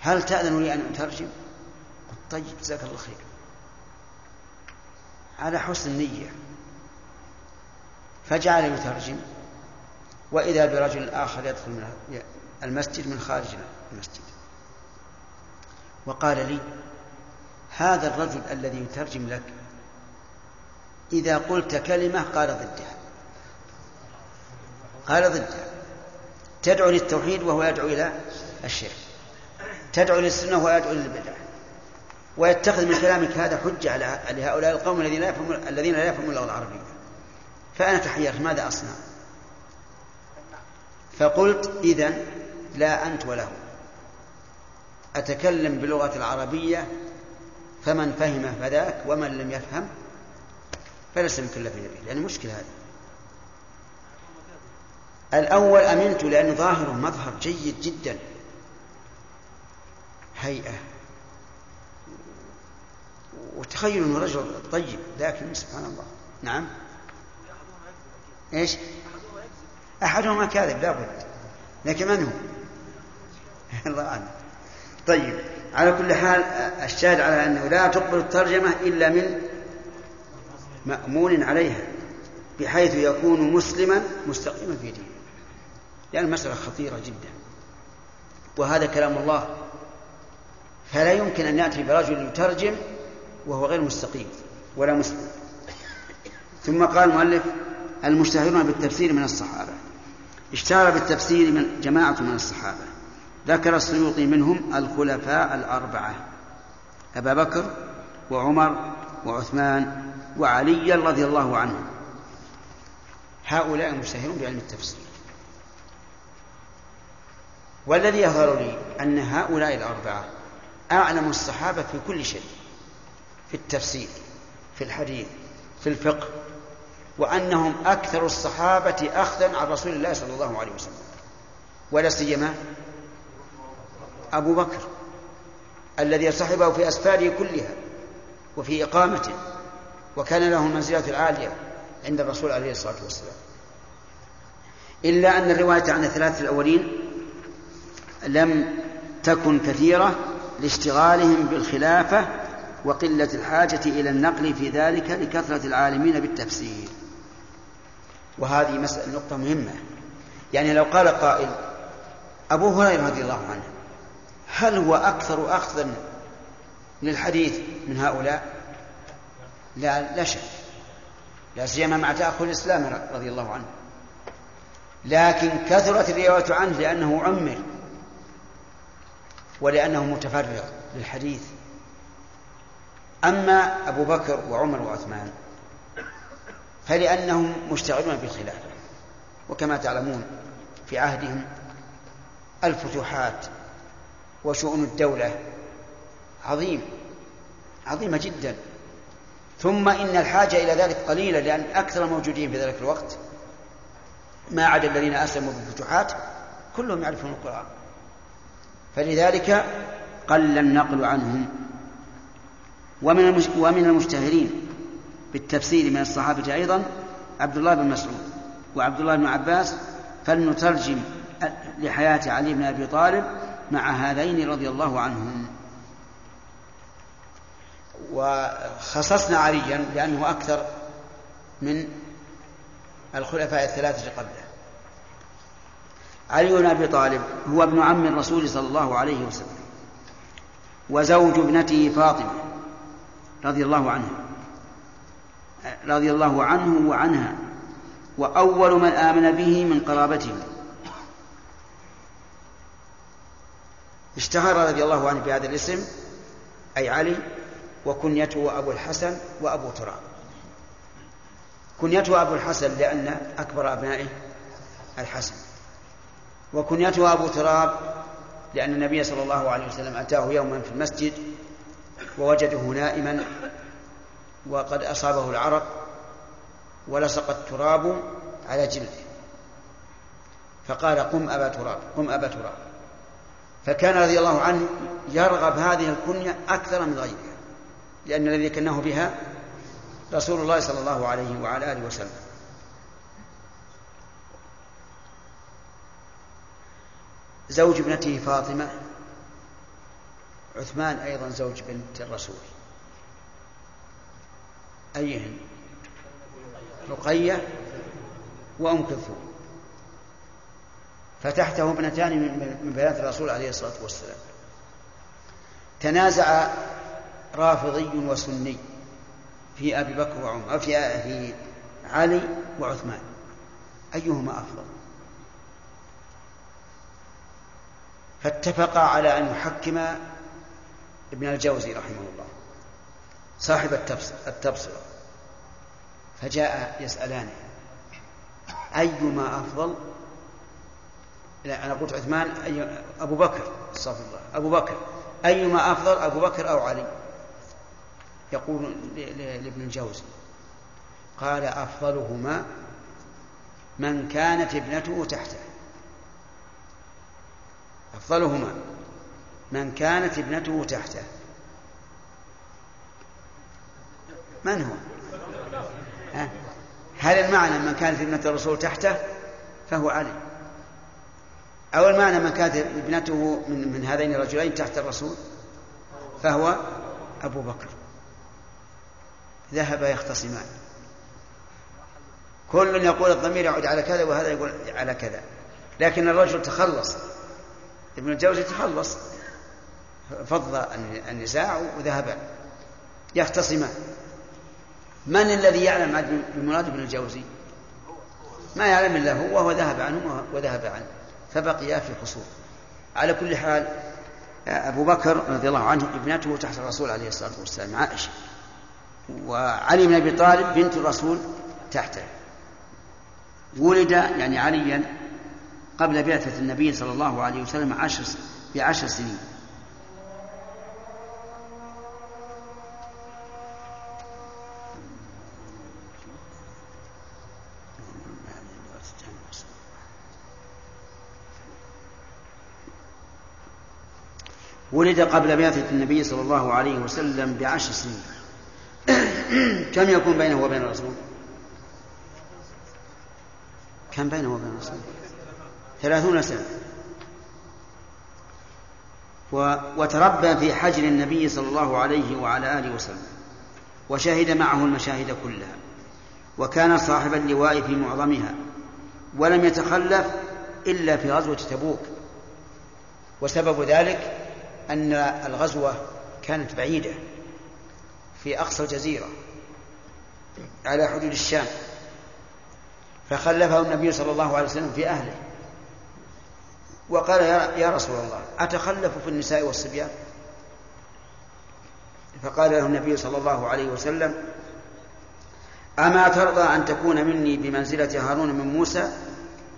هل تأذن لي أن أترجم؟ قلت طيب جزاك الله خير. على حسن النية. فجعل يترجم وإذا برجل آخر يدخل من المسجد من خارج المسجد. وقال لي هذا الرجل الذي يترجم لك إذا قلت كلمة قال ضدها. قال ضدها. تدعو للتوحيد وهو يدعو إلى الشرك. تدعو للسنة وهو يدعو للبدعة ويتخذ من كلامك هذا حجة على لهؤلاء القوم الذين لا يفهمون الذين لا يفهمون اللغة العربية. فأنا تحيرت ماذا أصنع؟ فقلت إذا لا أنت وله أتكلم باللغة العربية فمن فهم فذاك ومن لم يفهم فليس مكلفين به لأن مشكلة هذه. الأول أمنت لأن ظاهره مظهر جيد جدا. هيئة. وتخيل أنه رجل طيب لكن سبحان الله. نعم. إيش؟ أحدهما كاذب لا بد. لكن من هو؟ الله أعلم. طيب على كل حال الشاهد على أنه لا تقبل الترجمة إلا من مأمون عليها بحيث يكون مسلما مستقيما في دينه. لأن المسألة خطيرة جدا. وهذا كلام الله. فلا يمكن أن يأتي برجل يترجم وهو غير مستقيم ولا مسلم. ثم قال المؤلف المشتهرون بالتفسير من الصحابة. اشتهر بالتفسير من جماعة من الصحابة. ذكر السيوطي منهم الخلفاء الأربعة. أبا بكر وعمر وعثمان وعلي رضي الله عنهم. هؤلاء مشتهرون بعلم التفسير. والذي يظهر لي أن هؤلاء الأربعة أعلم الصحابة في كل شيء. في التفسير في الحديث في الفقه وأنهم أكثر الصحابة أخذا عن رسول الله صلى الله عليه وسلم. ولا سيما أبو بكر الذي صحبه في أسفاره كلها وفي إقامته وكان له المنزلة العالية عند الرسول عليه الصلاة والسلام. إلا أن الرواية عن الثلاثة الأولين لم تكن كثيرة لاشتغالهم بالخلافة وقلة الحاجة إلى النقل في ذلك لكثرة العالمين بالتفسير. وهذه مسألة نقطة مهمة. يعني لو قال قائل أبو هريرة رضي الله عنه هل هو أكثر أخذا للحديث من هؤلاء؟ لا لا شك. لا سيما مع تأخر الإسلام رضي الله عنه. لكن كثرت الرواية عنه لأنه عمر ولأنه متفرغ للحديث. أما أبو بكر وعمر وعثمان فلأنهم مشتغلون بالخلافة. وكما تعلمون في عهدهم الفتوحات وشؤون الدولة عظيم عظيمة جدا. ثم إن الحاجة إلى ذلك قليلة لأن أكثر الموجودين في ذلك الوقت ما عدا الذين أسلموا بالفتوحات كلهم يعرفون القرآن. فلذلك قل النقل عنهم ومن ومن المشتهرين بالتفسير من الصحابة أيضا عبد الله بن مسعود وعبد الله بن عباس فلنترجم لحياة علي بن أبي طالب مع هذين رضي الله عنهم. وخصصنا عليا لأنه أكثر من الخلفاء الثلاثة قبله. علي بن أبي طالب هو ابن عم الرسول صلى الله عليه وسلم وزوج ابنته فاطمة. رضي الله عنها رضي الله عنه وعنها. وأول من آمن به من قرابته. اشتهر رضي الله عنه بهذا الاسم أي علي وكنيته أبو الحسن وأبو تراب. كنيته أبو الحسن لأن أكبر أبنائه الحسن. وكنيته أبو تراب لأن النبي صلى الله عليه وسلم أتاه يوما في المسجد ووجده نائما وقد أصابه العرق ولصق التراب على جلده. فقال قم أبا تراب قم أبا تراب. فكان رضي الله عنه يرغب هذه الكنية أكثر من غيرها لأن الذي كناه بها رسول الله صلى الله عليه وعلى آله وسلم. زوج ابنته فاطمة عثمان أيضا زوج بنت الرسول. أيهن؟ رقية وأم كلثوم. فتحته ابنتان من بنات الرسول عليه الصلاة والسلام. تنازع رافضي وسني في أبي بكر وعمر في علي وعثمان. أيهما أفضل؟ فاتفقا على أن يحكم ابن الجوزي رحمه الله صاحب التبصرة. فجاء يسألانه أيما أفضل؟ لا أنا قلت عثمان أي أبو بكر استغفر الله أبو بكر. أيما أفضل أبو بكر أو علي؟ يقول لابن الجوزي. قال أفضلهما من كانت ابنته تحته. أفضلهما. من كانت ابنته تحته. من هو؟ هل المعنى من كانت ابنة الرسول تحته؟ فهو علي. أو المعنى من كانت ابنته من, من هذين الرجلين تحت الرسول؟ فهو أبو بكر. ذهب يختصمان. كل يقول الضمير يعود على كذا وهذا يقول على كذا. لكن الرجل تخلص. ابن الجوزي تخلص. فض النزاع وذهب يختصمان من الذي يعلم بمراد ابن الجوزي؟ ما يعلم إلا هو وهو ذهب عنه وذهب عنه فبقيا في خصوم. على كل حال أبو بكر رضي الله عنه ابنته تحت الرسول عليه الصلاة والسلام عائشة وعلي بن أبي طالب بنت الرسول تحته. ولد يعني عليا قبل بعثة النبي صلى الله عليه وسلم عشر بعشر سنين. ولد قبل بعثة النبي صلى الله عليه وسلم بعشر سنين. كم يكون بينه وبين الرسول؟ كم بينه وبين الرسول؟ ثلاثون سنة. وتربى في حجر النبي صلى الله عليه وعلى آله وسلم. وشهد معه المشاهد كلها. وكان صاحب اللواء في معظمها. ولم يتخلف إلا في غزوة تبوك. وسبب ذلك أن الغزوة كانت بعيدة في أقصى الجزيرة على حدود الشام فخلفه النبي صلى الله عليه وسلم في أهله. وقال يا رسول الله أتخلف في النساء والصبيان؟ فقال له النبي صلى الله عليه وسلم أما ترضى أن تكون مني بمنزلة هارون من موسى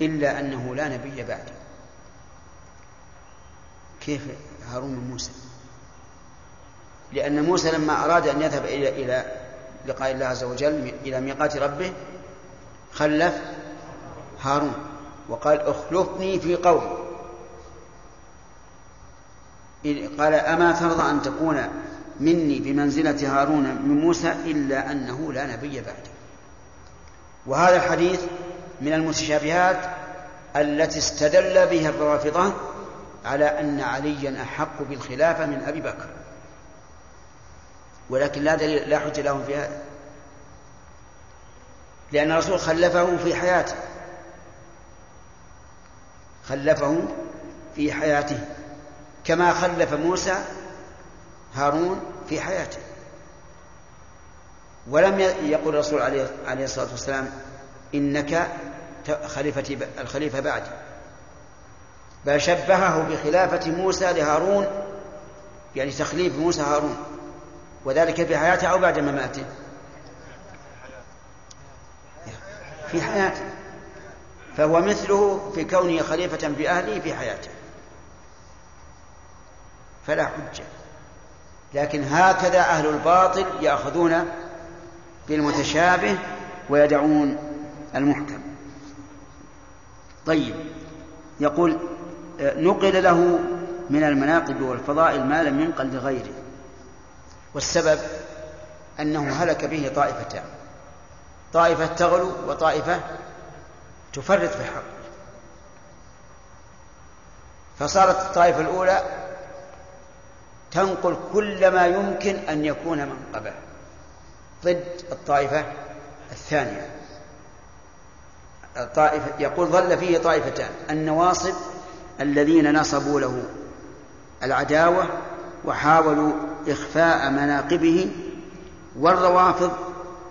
إلا أنه لا نبي بعدي كيف هارون من موسى. لأن موسى لما أراد أن يذهب إلى إلى لقاء الله عز وجل إلى ميقات ربه خلف هارون وقال اخلفني في قومي قال أما ترضى أن تكون مني بمنزلة هارون من موسى إلا أنه لا نبي بعدي وهذا الحديث من المتشابهات التي استدل بها الرافضة على أن عليا أحق بالخلافة من أبي بكر. ولكن لا دليل لا حجة لهم في هذا. لأن الرسول خلفه في حياته. خلفه في حياته. كما خلف موسى هارون في حياته. ولم يقل الرسول عليه الصلاة والسلام إنك خليفتي الخليفة بعدي. بل شبهه بخلافة موسى لهارون يعني تخليف موسى هارون وذلك في حياته أو بعد مماته. في حياته. فهو مثله في كونه خليفة بأهله في حياته. فلا حجة. لكن هكذا أهل الباطل يأخذون بالمتشابه ويدعون المحكم. طيب يقول نقل له من المناقب والفضائل ما لم ينقل لغيره. والسبب أنه هلك به طائفتان. طائفة تغلو وطائفة تفرط في الحق فصارت الطائفة الأولى تنقل كل ما يمكن أن يكون منقبة ضد الطائفة الثانية. الطائفة يقول ظل فيه طائفتان. النواصب الذين نصبوا له العداوة وحاولوا إخفاء مناقبه والروافض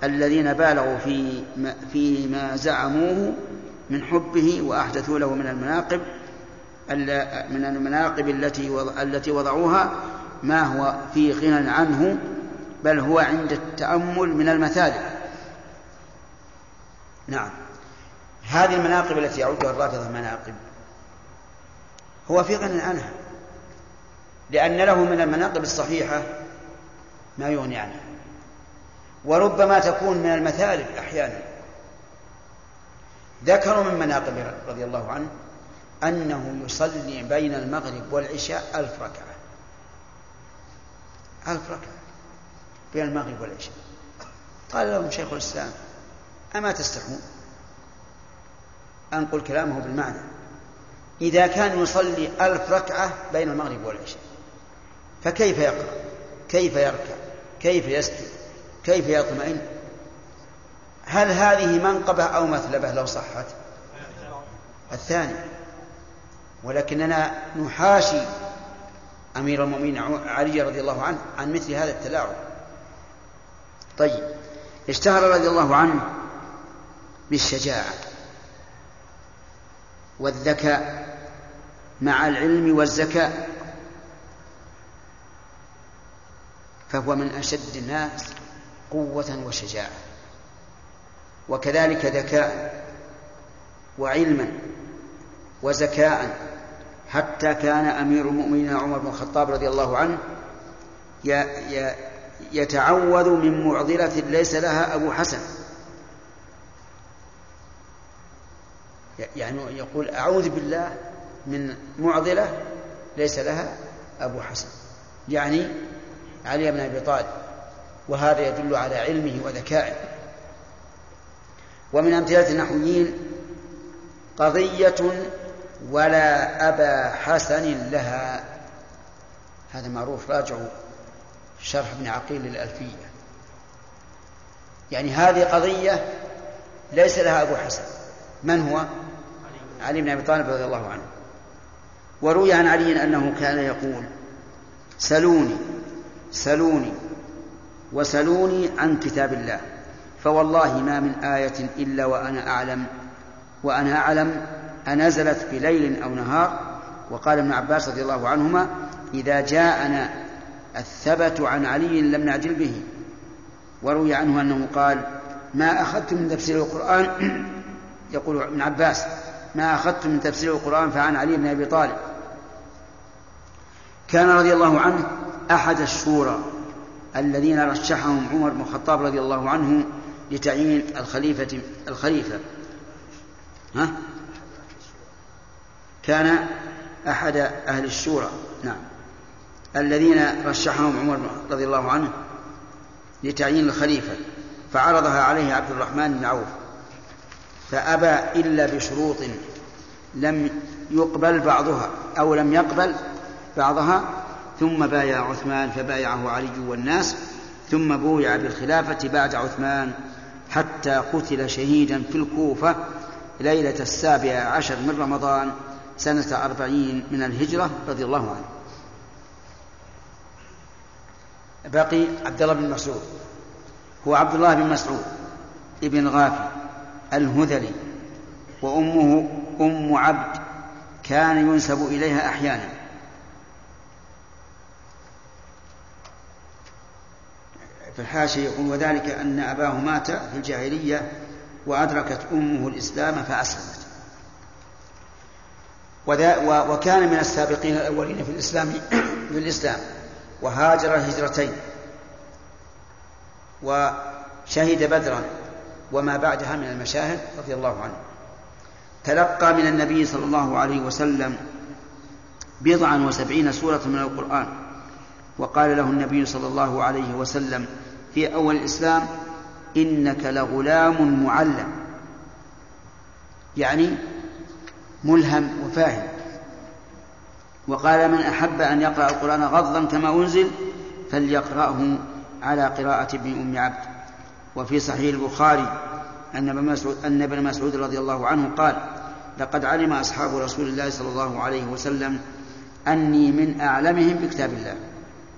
الذين بالغوا في ما, في ما زعموه من حبه وأحدثوا له من المناقب من المناقب التي التي وضعوها ما هو في غنى عنه بل هو عند التأمل من المثالب نعم. هذه المناقب التي يعدها الرافضة مناقب. هو في غنى عنها لأن له من المناقب الصحيحة ما يغني عنها. وربما تكون من المثالب أحيانا. ذكروا من مناقب رضي الله عنه أنه يصلي بين المغرب والعشاء ألف ركعة. ألف ركعة بين المغرب والعشاء. قال لهم شيخ الإسلام أما تستحون؟ أنقل كلامه بالمعنى. إذا كان يصلي ألف ركعة بين المغرب والعشاء فكيف يقرأ؟ كيف يركع؟ كيف يسجد؟ كيف يطمئن؟ هل هذه منقبة أو مثلبة لو صحت؟ الثاني ولكننا نحاشي أمير المؤمنين علي رضي الله عنه عن مثل هذا التلاعب. طيب اشتهر رضي الله عنه بالشجاعة والذكاء مع العلم والزكاء فهو من أشد الناس قوة وشجاعة. وكذلك ذكاء وعلما وزكاء. حتى كان أمير المؤمنين عمر بن الخطاب رضي الله عنه يتعوذ من معضلة ليس لها أبو حسن. يعني يقول أعوذ بالله من معضلة ليس لها أبو حسن. يعني علي بن أبي طالب وهذا يدل على علمه وذكائه. ومن أمثلة النحويين قضية ولا أبا حسن لها. هذا معروف راجعوا شرح ابن عقيل للألفية. يعني هذه قضية ليس لها أبو حسن. من هو؟ علي بن أبي طالب رضي الله عنه. وروي عن علي أنه كان يقول سلوني سلوني وسلوني عن كتاب الله فوالله ما من آية إلا وأنا أعلم وأنا أعلم أنزلت بليل أو نهار. وقال ابن عباس رضي الله عنهما إذا جاءنا الثبت عن علي لم نعجل به. وروي عنه أنه قال ما أخذت من تفسير القرآن؟ يقول ابن عباس ما أخذت من تفسير القرآن فعن علي بن أبي طالب. كان رضي الله عنه أحد الشورى الذين رشحهم عمر بن الخطاب رضي الله عنه لتعيين الخليفة الخليفة. ها؟ كان أحد أهل الشورى. نعم. الذين رشحهم عمر رضي الله عنه لتعيين الخليفة فعرضها عليه عبد الرحمن بن عوف فأبى إلا بشروط لم يقبل بعضها أو لم يقبل بعضها ثم بايع عثمان فبايعه علي والناس ثم بويع بالخلافة بعد عثمان حتى قتل شهيدا في الكوفة ليلة السابع عشر من رمضان سنة أربعين من الهجرة رضي الله عنه. بقي عبد الله بن مسعود. هو عبد الله بن مسعود ابن غافي الهذلي وأمه أم عبد كان ينسب إليها أحيانا. في الحاشية يقول وذلك أن أباه مات في الجاهلية وأدركت أمه الإسلام فأسلمت. وكان من السابقين الأولين في الإسلام في الإسلام وهاجر هجرتين وشهد بدرا وما بعدها من المشاهد رضي الله عنه. تلقى من النبي صلى الله عليه وسلم بضعا وسبعين سورة من القرآن. وقال له النبي صلى الله عليه وسلم في أول الإسلام إنك لغلام معلم. يعني ملهم وفاهم. وقال من أحب أن يقرأ القرآن غضا كما أنزل فليقرأه على قراءة ابن أم عبد. وفي صحيح البخاري أن ابن مسعود, أن ابن مسعود رضي الله عنه قال لقد علم أصحاب رسول الله صلى الله عليه وسلم أني من أعلمهم بكتاب الله.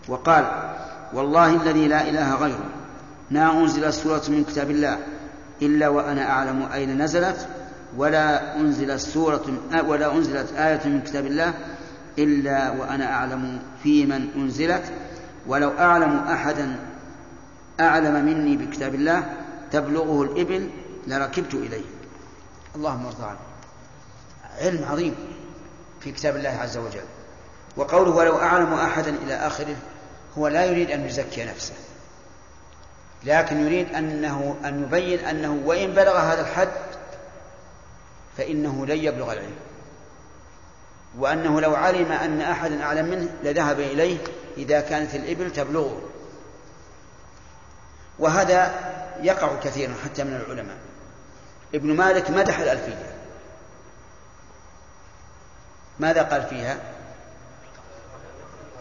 وقال والله الذي لا إله غيره ما أنزلت سورة من كتاب الله إلا وأنا أعلم أين نزلت ولا أنزلت سورة ولا أنزلت آية من كتاب الله إلا وأنا أعلم في من أنزلت. ولو أعلم أحدا أعلم مني بكتاب الله تبلغه الإبل لركبت إليه. اللهم ارضى عنه. علم عظيم في كتاب الله عز وجل. وقوله ولو أعلم أحدا إلى آخره هو لا يريد أن يزكي نفسه لكن يريد أنه أن يبين أنه وإن بلغ هذا الحد فإنه لن يبلغ العلم. وأنه لو علم أن أحدا أعلم منه لذهب إليه إذا كانت الإبل تبلغه. وهذا يقع كثيرا حتى من العلماء. ابن مالك مدح الألفية. ماذا قال فيها؟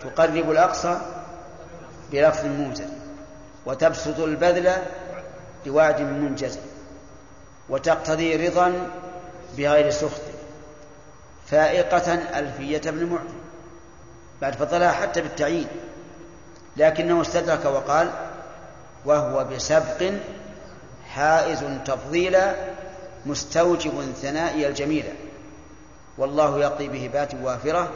تقرب الأقصى بلفظ موجز وتبسط البذل بوعد منجز وتقتضي رضا بغير سخط. فائقة ألفية بن معطي. بعد فضلها حتى بالتعيين. لكنه استدرك وقال وهو بسبق حائز تفضيلا مستوجب ثنائي الجميلة والله يقضي بهبات وافرة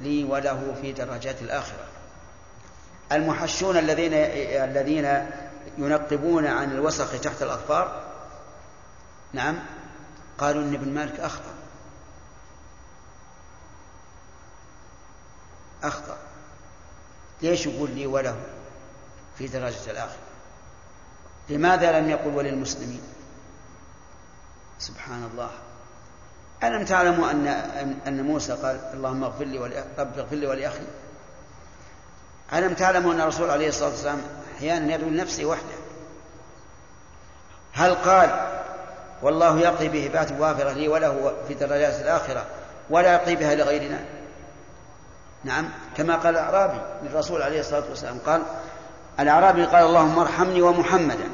لي وله في درجات الآخرة. المحشون الذين الذين ينقبون عن الوسخ تحت الأظفار؟ نعم. قالوا إن ابن مالك أخطأ. أخطأ. ليش يقول لي وله في درجة الآخرة؟ لماذا لم يقل وللمسلمين؟ سبحان الله. ألم تعلموا أن أن موسى قال اللهم اغفر لي رب اغفر لي ولأخي؟ ألم تعلموا أن الرسول عليه الصلاة والسلام أحيانا يدعو لنفسه وحده؟ هل قال والله يقضي بهبات وافرة لي وله في درجات الآخرة ولا يقضي بها لغيرنا؟ نعم كما قال الأعرابي للرسول عليه الصلاة والسلام قال الأعرابي قال اللهم ارحمني ومحمدا.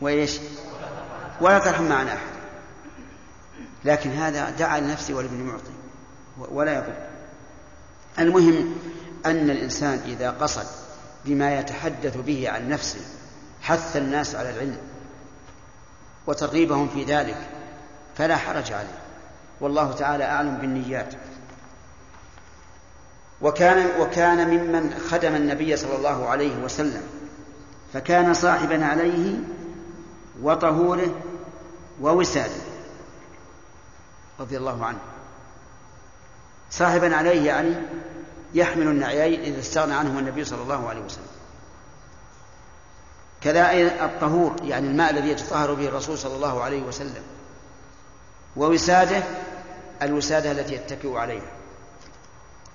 وإيش؟ ولا ترحم معنا أحد. لكن هذا دعا لنفسه ولابن معطي ولا يضر المهم أن الإنسان إذا قصد بما يتحدث به عن نفسه حث الناس على العلم وترغيبهم في ذلك فلا حرج عليه. والله تعالى أعلم بالنيات. وكان وكان ممن خدم النبي صلى الله عليه وسلم فكان صاحبا عليه وطهوره ووساده رضي الله عنه. صاحبا عليه يعني يحمل النعيين إذا استغنى عنهما النبي صلى الله عليه وسلم. كذا الطهور يعني الماء الذي يتطهر به الرسول صلى الله عليه وسلم. ووساده الوسادة التي يتكئ عليها.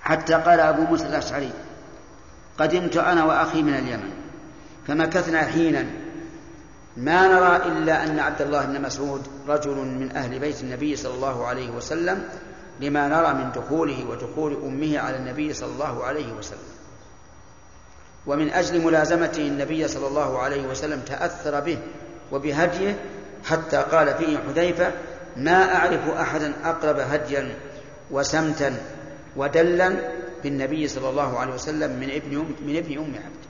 حتى قال أبو موسى الأشعري قدمت أنا وأخي من اليمن فمكثنا حينا. ما نرى إلا أن عبد الله بن مسعود رجل من أهل بيت النبي صلى الله عليه وسلم لما نرى من دخوله ودخول أمه على النبي صلى الله عليه وسلم. ومن أجل ملازمته النبي صلى الله عليه وسلم تأثر به وبهديه حتى قال فيه حذيفة ما أعرف أحدا أقرب هديا وسمتا ودلا بالنبي صلى الله عليه وسلم من ابن من ابن أم عبد.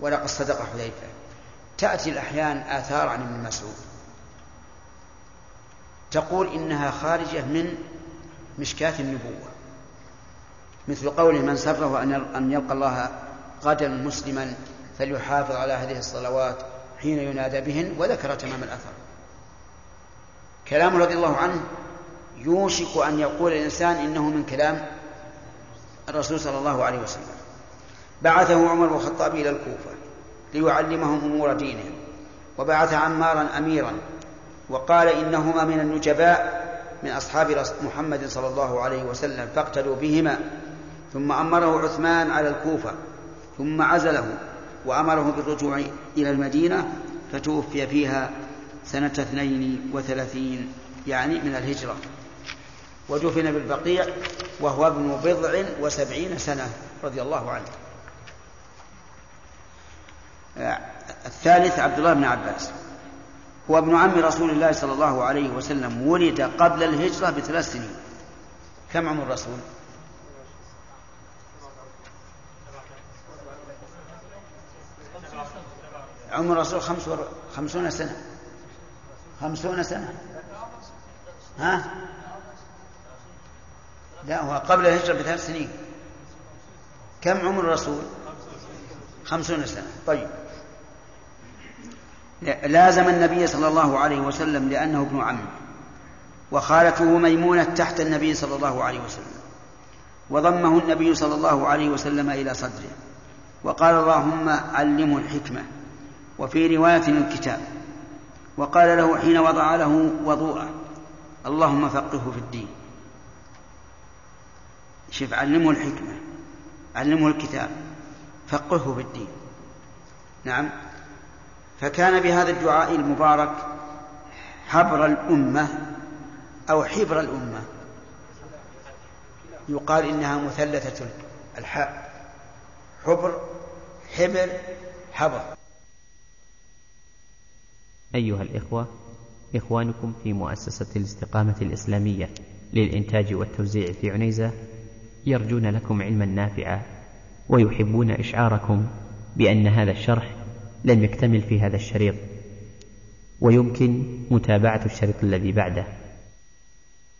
ولقد صدق حذيفة. تأتي الأحيان آثار عن ابن مسعود. تقول إنها خارجة من مشكاة النبوة. مثل قول من سره أن يلقى الله غدا مسلما فليحافظ على هذه الصلوات حين ينادى بهن وذكر تمام الأثر. كلام رضي الله عنه يوشك أن يقول الإنسان إنه من كلام الرسول صلى الله عليه وسلم. بعثه عمر الخطاب إلى الكوفة ليعلمهم أمور دينهم وبعث عمارا أميرا وقال إنهما من النجباء من أصحاب محمد صلى الله عليه وسلم فاقتدوا بهما. ثم أمره عثمان على الكوفة ثم عزله وأمره بالرجوع إلى المدينة فتوفي فيها سنة اثنين وثلاثين يعني من الهجرة. ودفن بالبقيع وهو ابن بضع وسبعين سنة رضي الله عنه. الثالث عبد الله بن عباس. هو ابن عم رسول الله صلى الله عليه وسلم ولد قبل الهجرة بثلاث سنين. كم عمر الرسول؟ عمر الرسول خمس ور... خمسون سنة. خمسون سنة. ها؟ لا هو قبل الهجرة بثلاث سنين. كم عمر الرسول؟ خمسون سنة. طيب. لازم النبي صلى الله عليه وسلم لأنه ابن عمه وخالته ميمونة تحت النبي صلى الله عليه وسلم. وضمه النبي صلى الله عليه وسلم إلى صدره. وقال اللهم علمه الحكمة. وفي رواية الكتاب. وقال له حين وضع له وضوءه. اللهم فقهه في الدين. شوف علمه الحكمة. علمه الكتاب. فقهه في الدين. نعم. فكان بهذا الدعاء المبارك حبر الأمة أو حبر الأمة. يقال إنها مثلثة الحاء حبر حبر حبر. أيها الإخوة إخوانكم في مؤسسة الاستقامة الإسلامية للإنتاج والتوزيع في عنيزة يرجون لكم علما نافعا ويحبون إشعاركم بأن هذا الشرح لم يكتمل في هذا الشريط. ويمكن متابعة الشريط الذي بعده.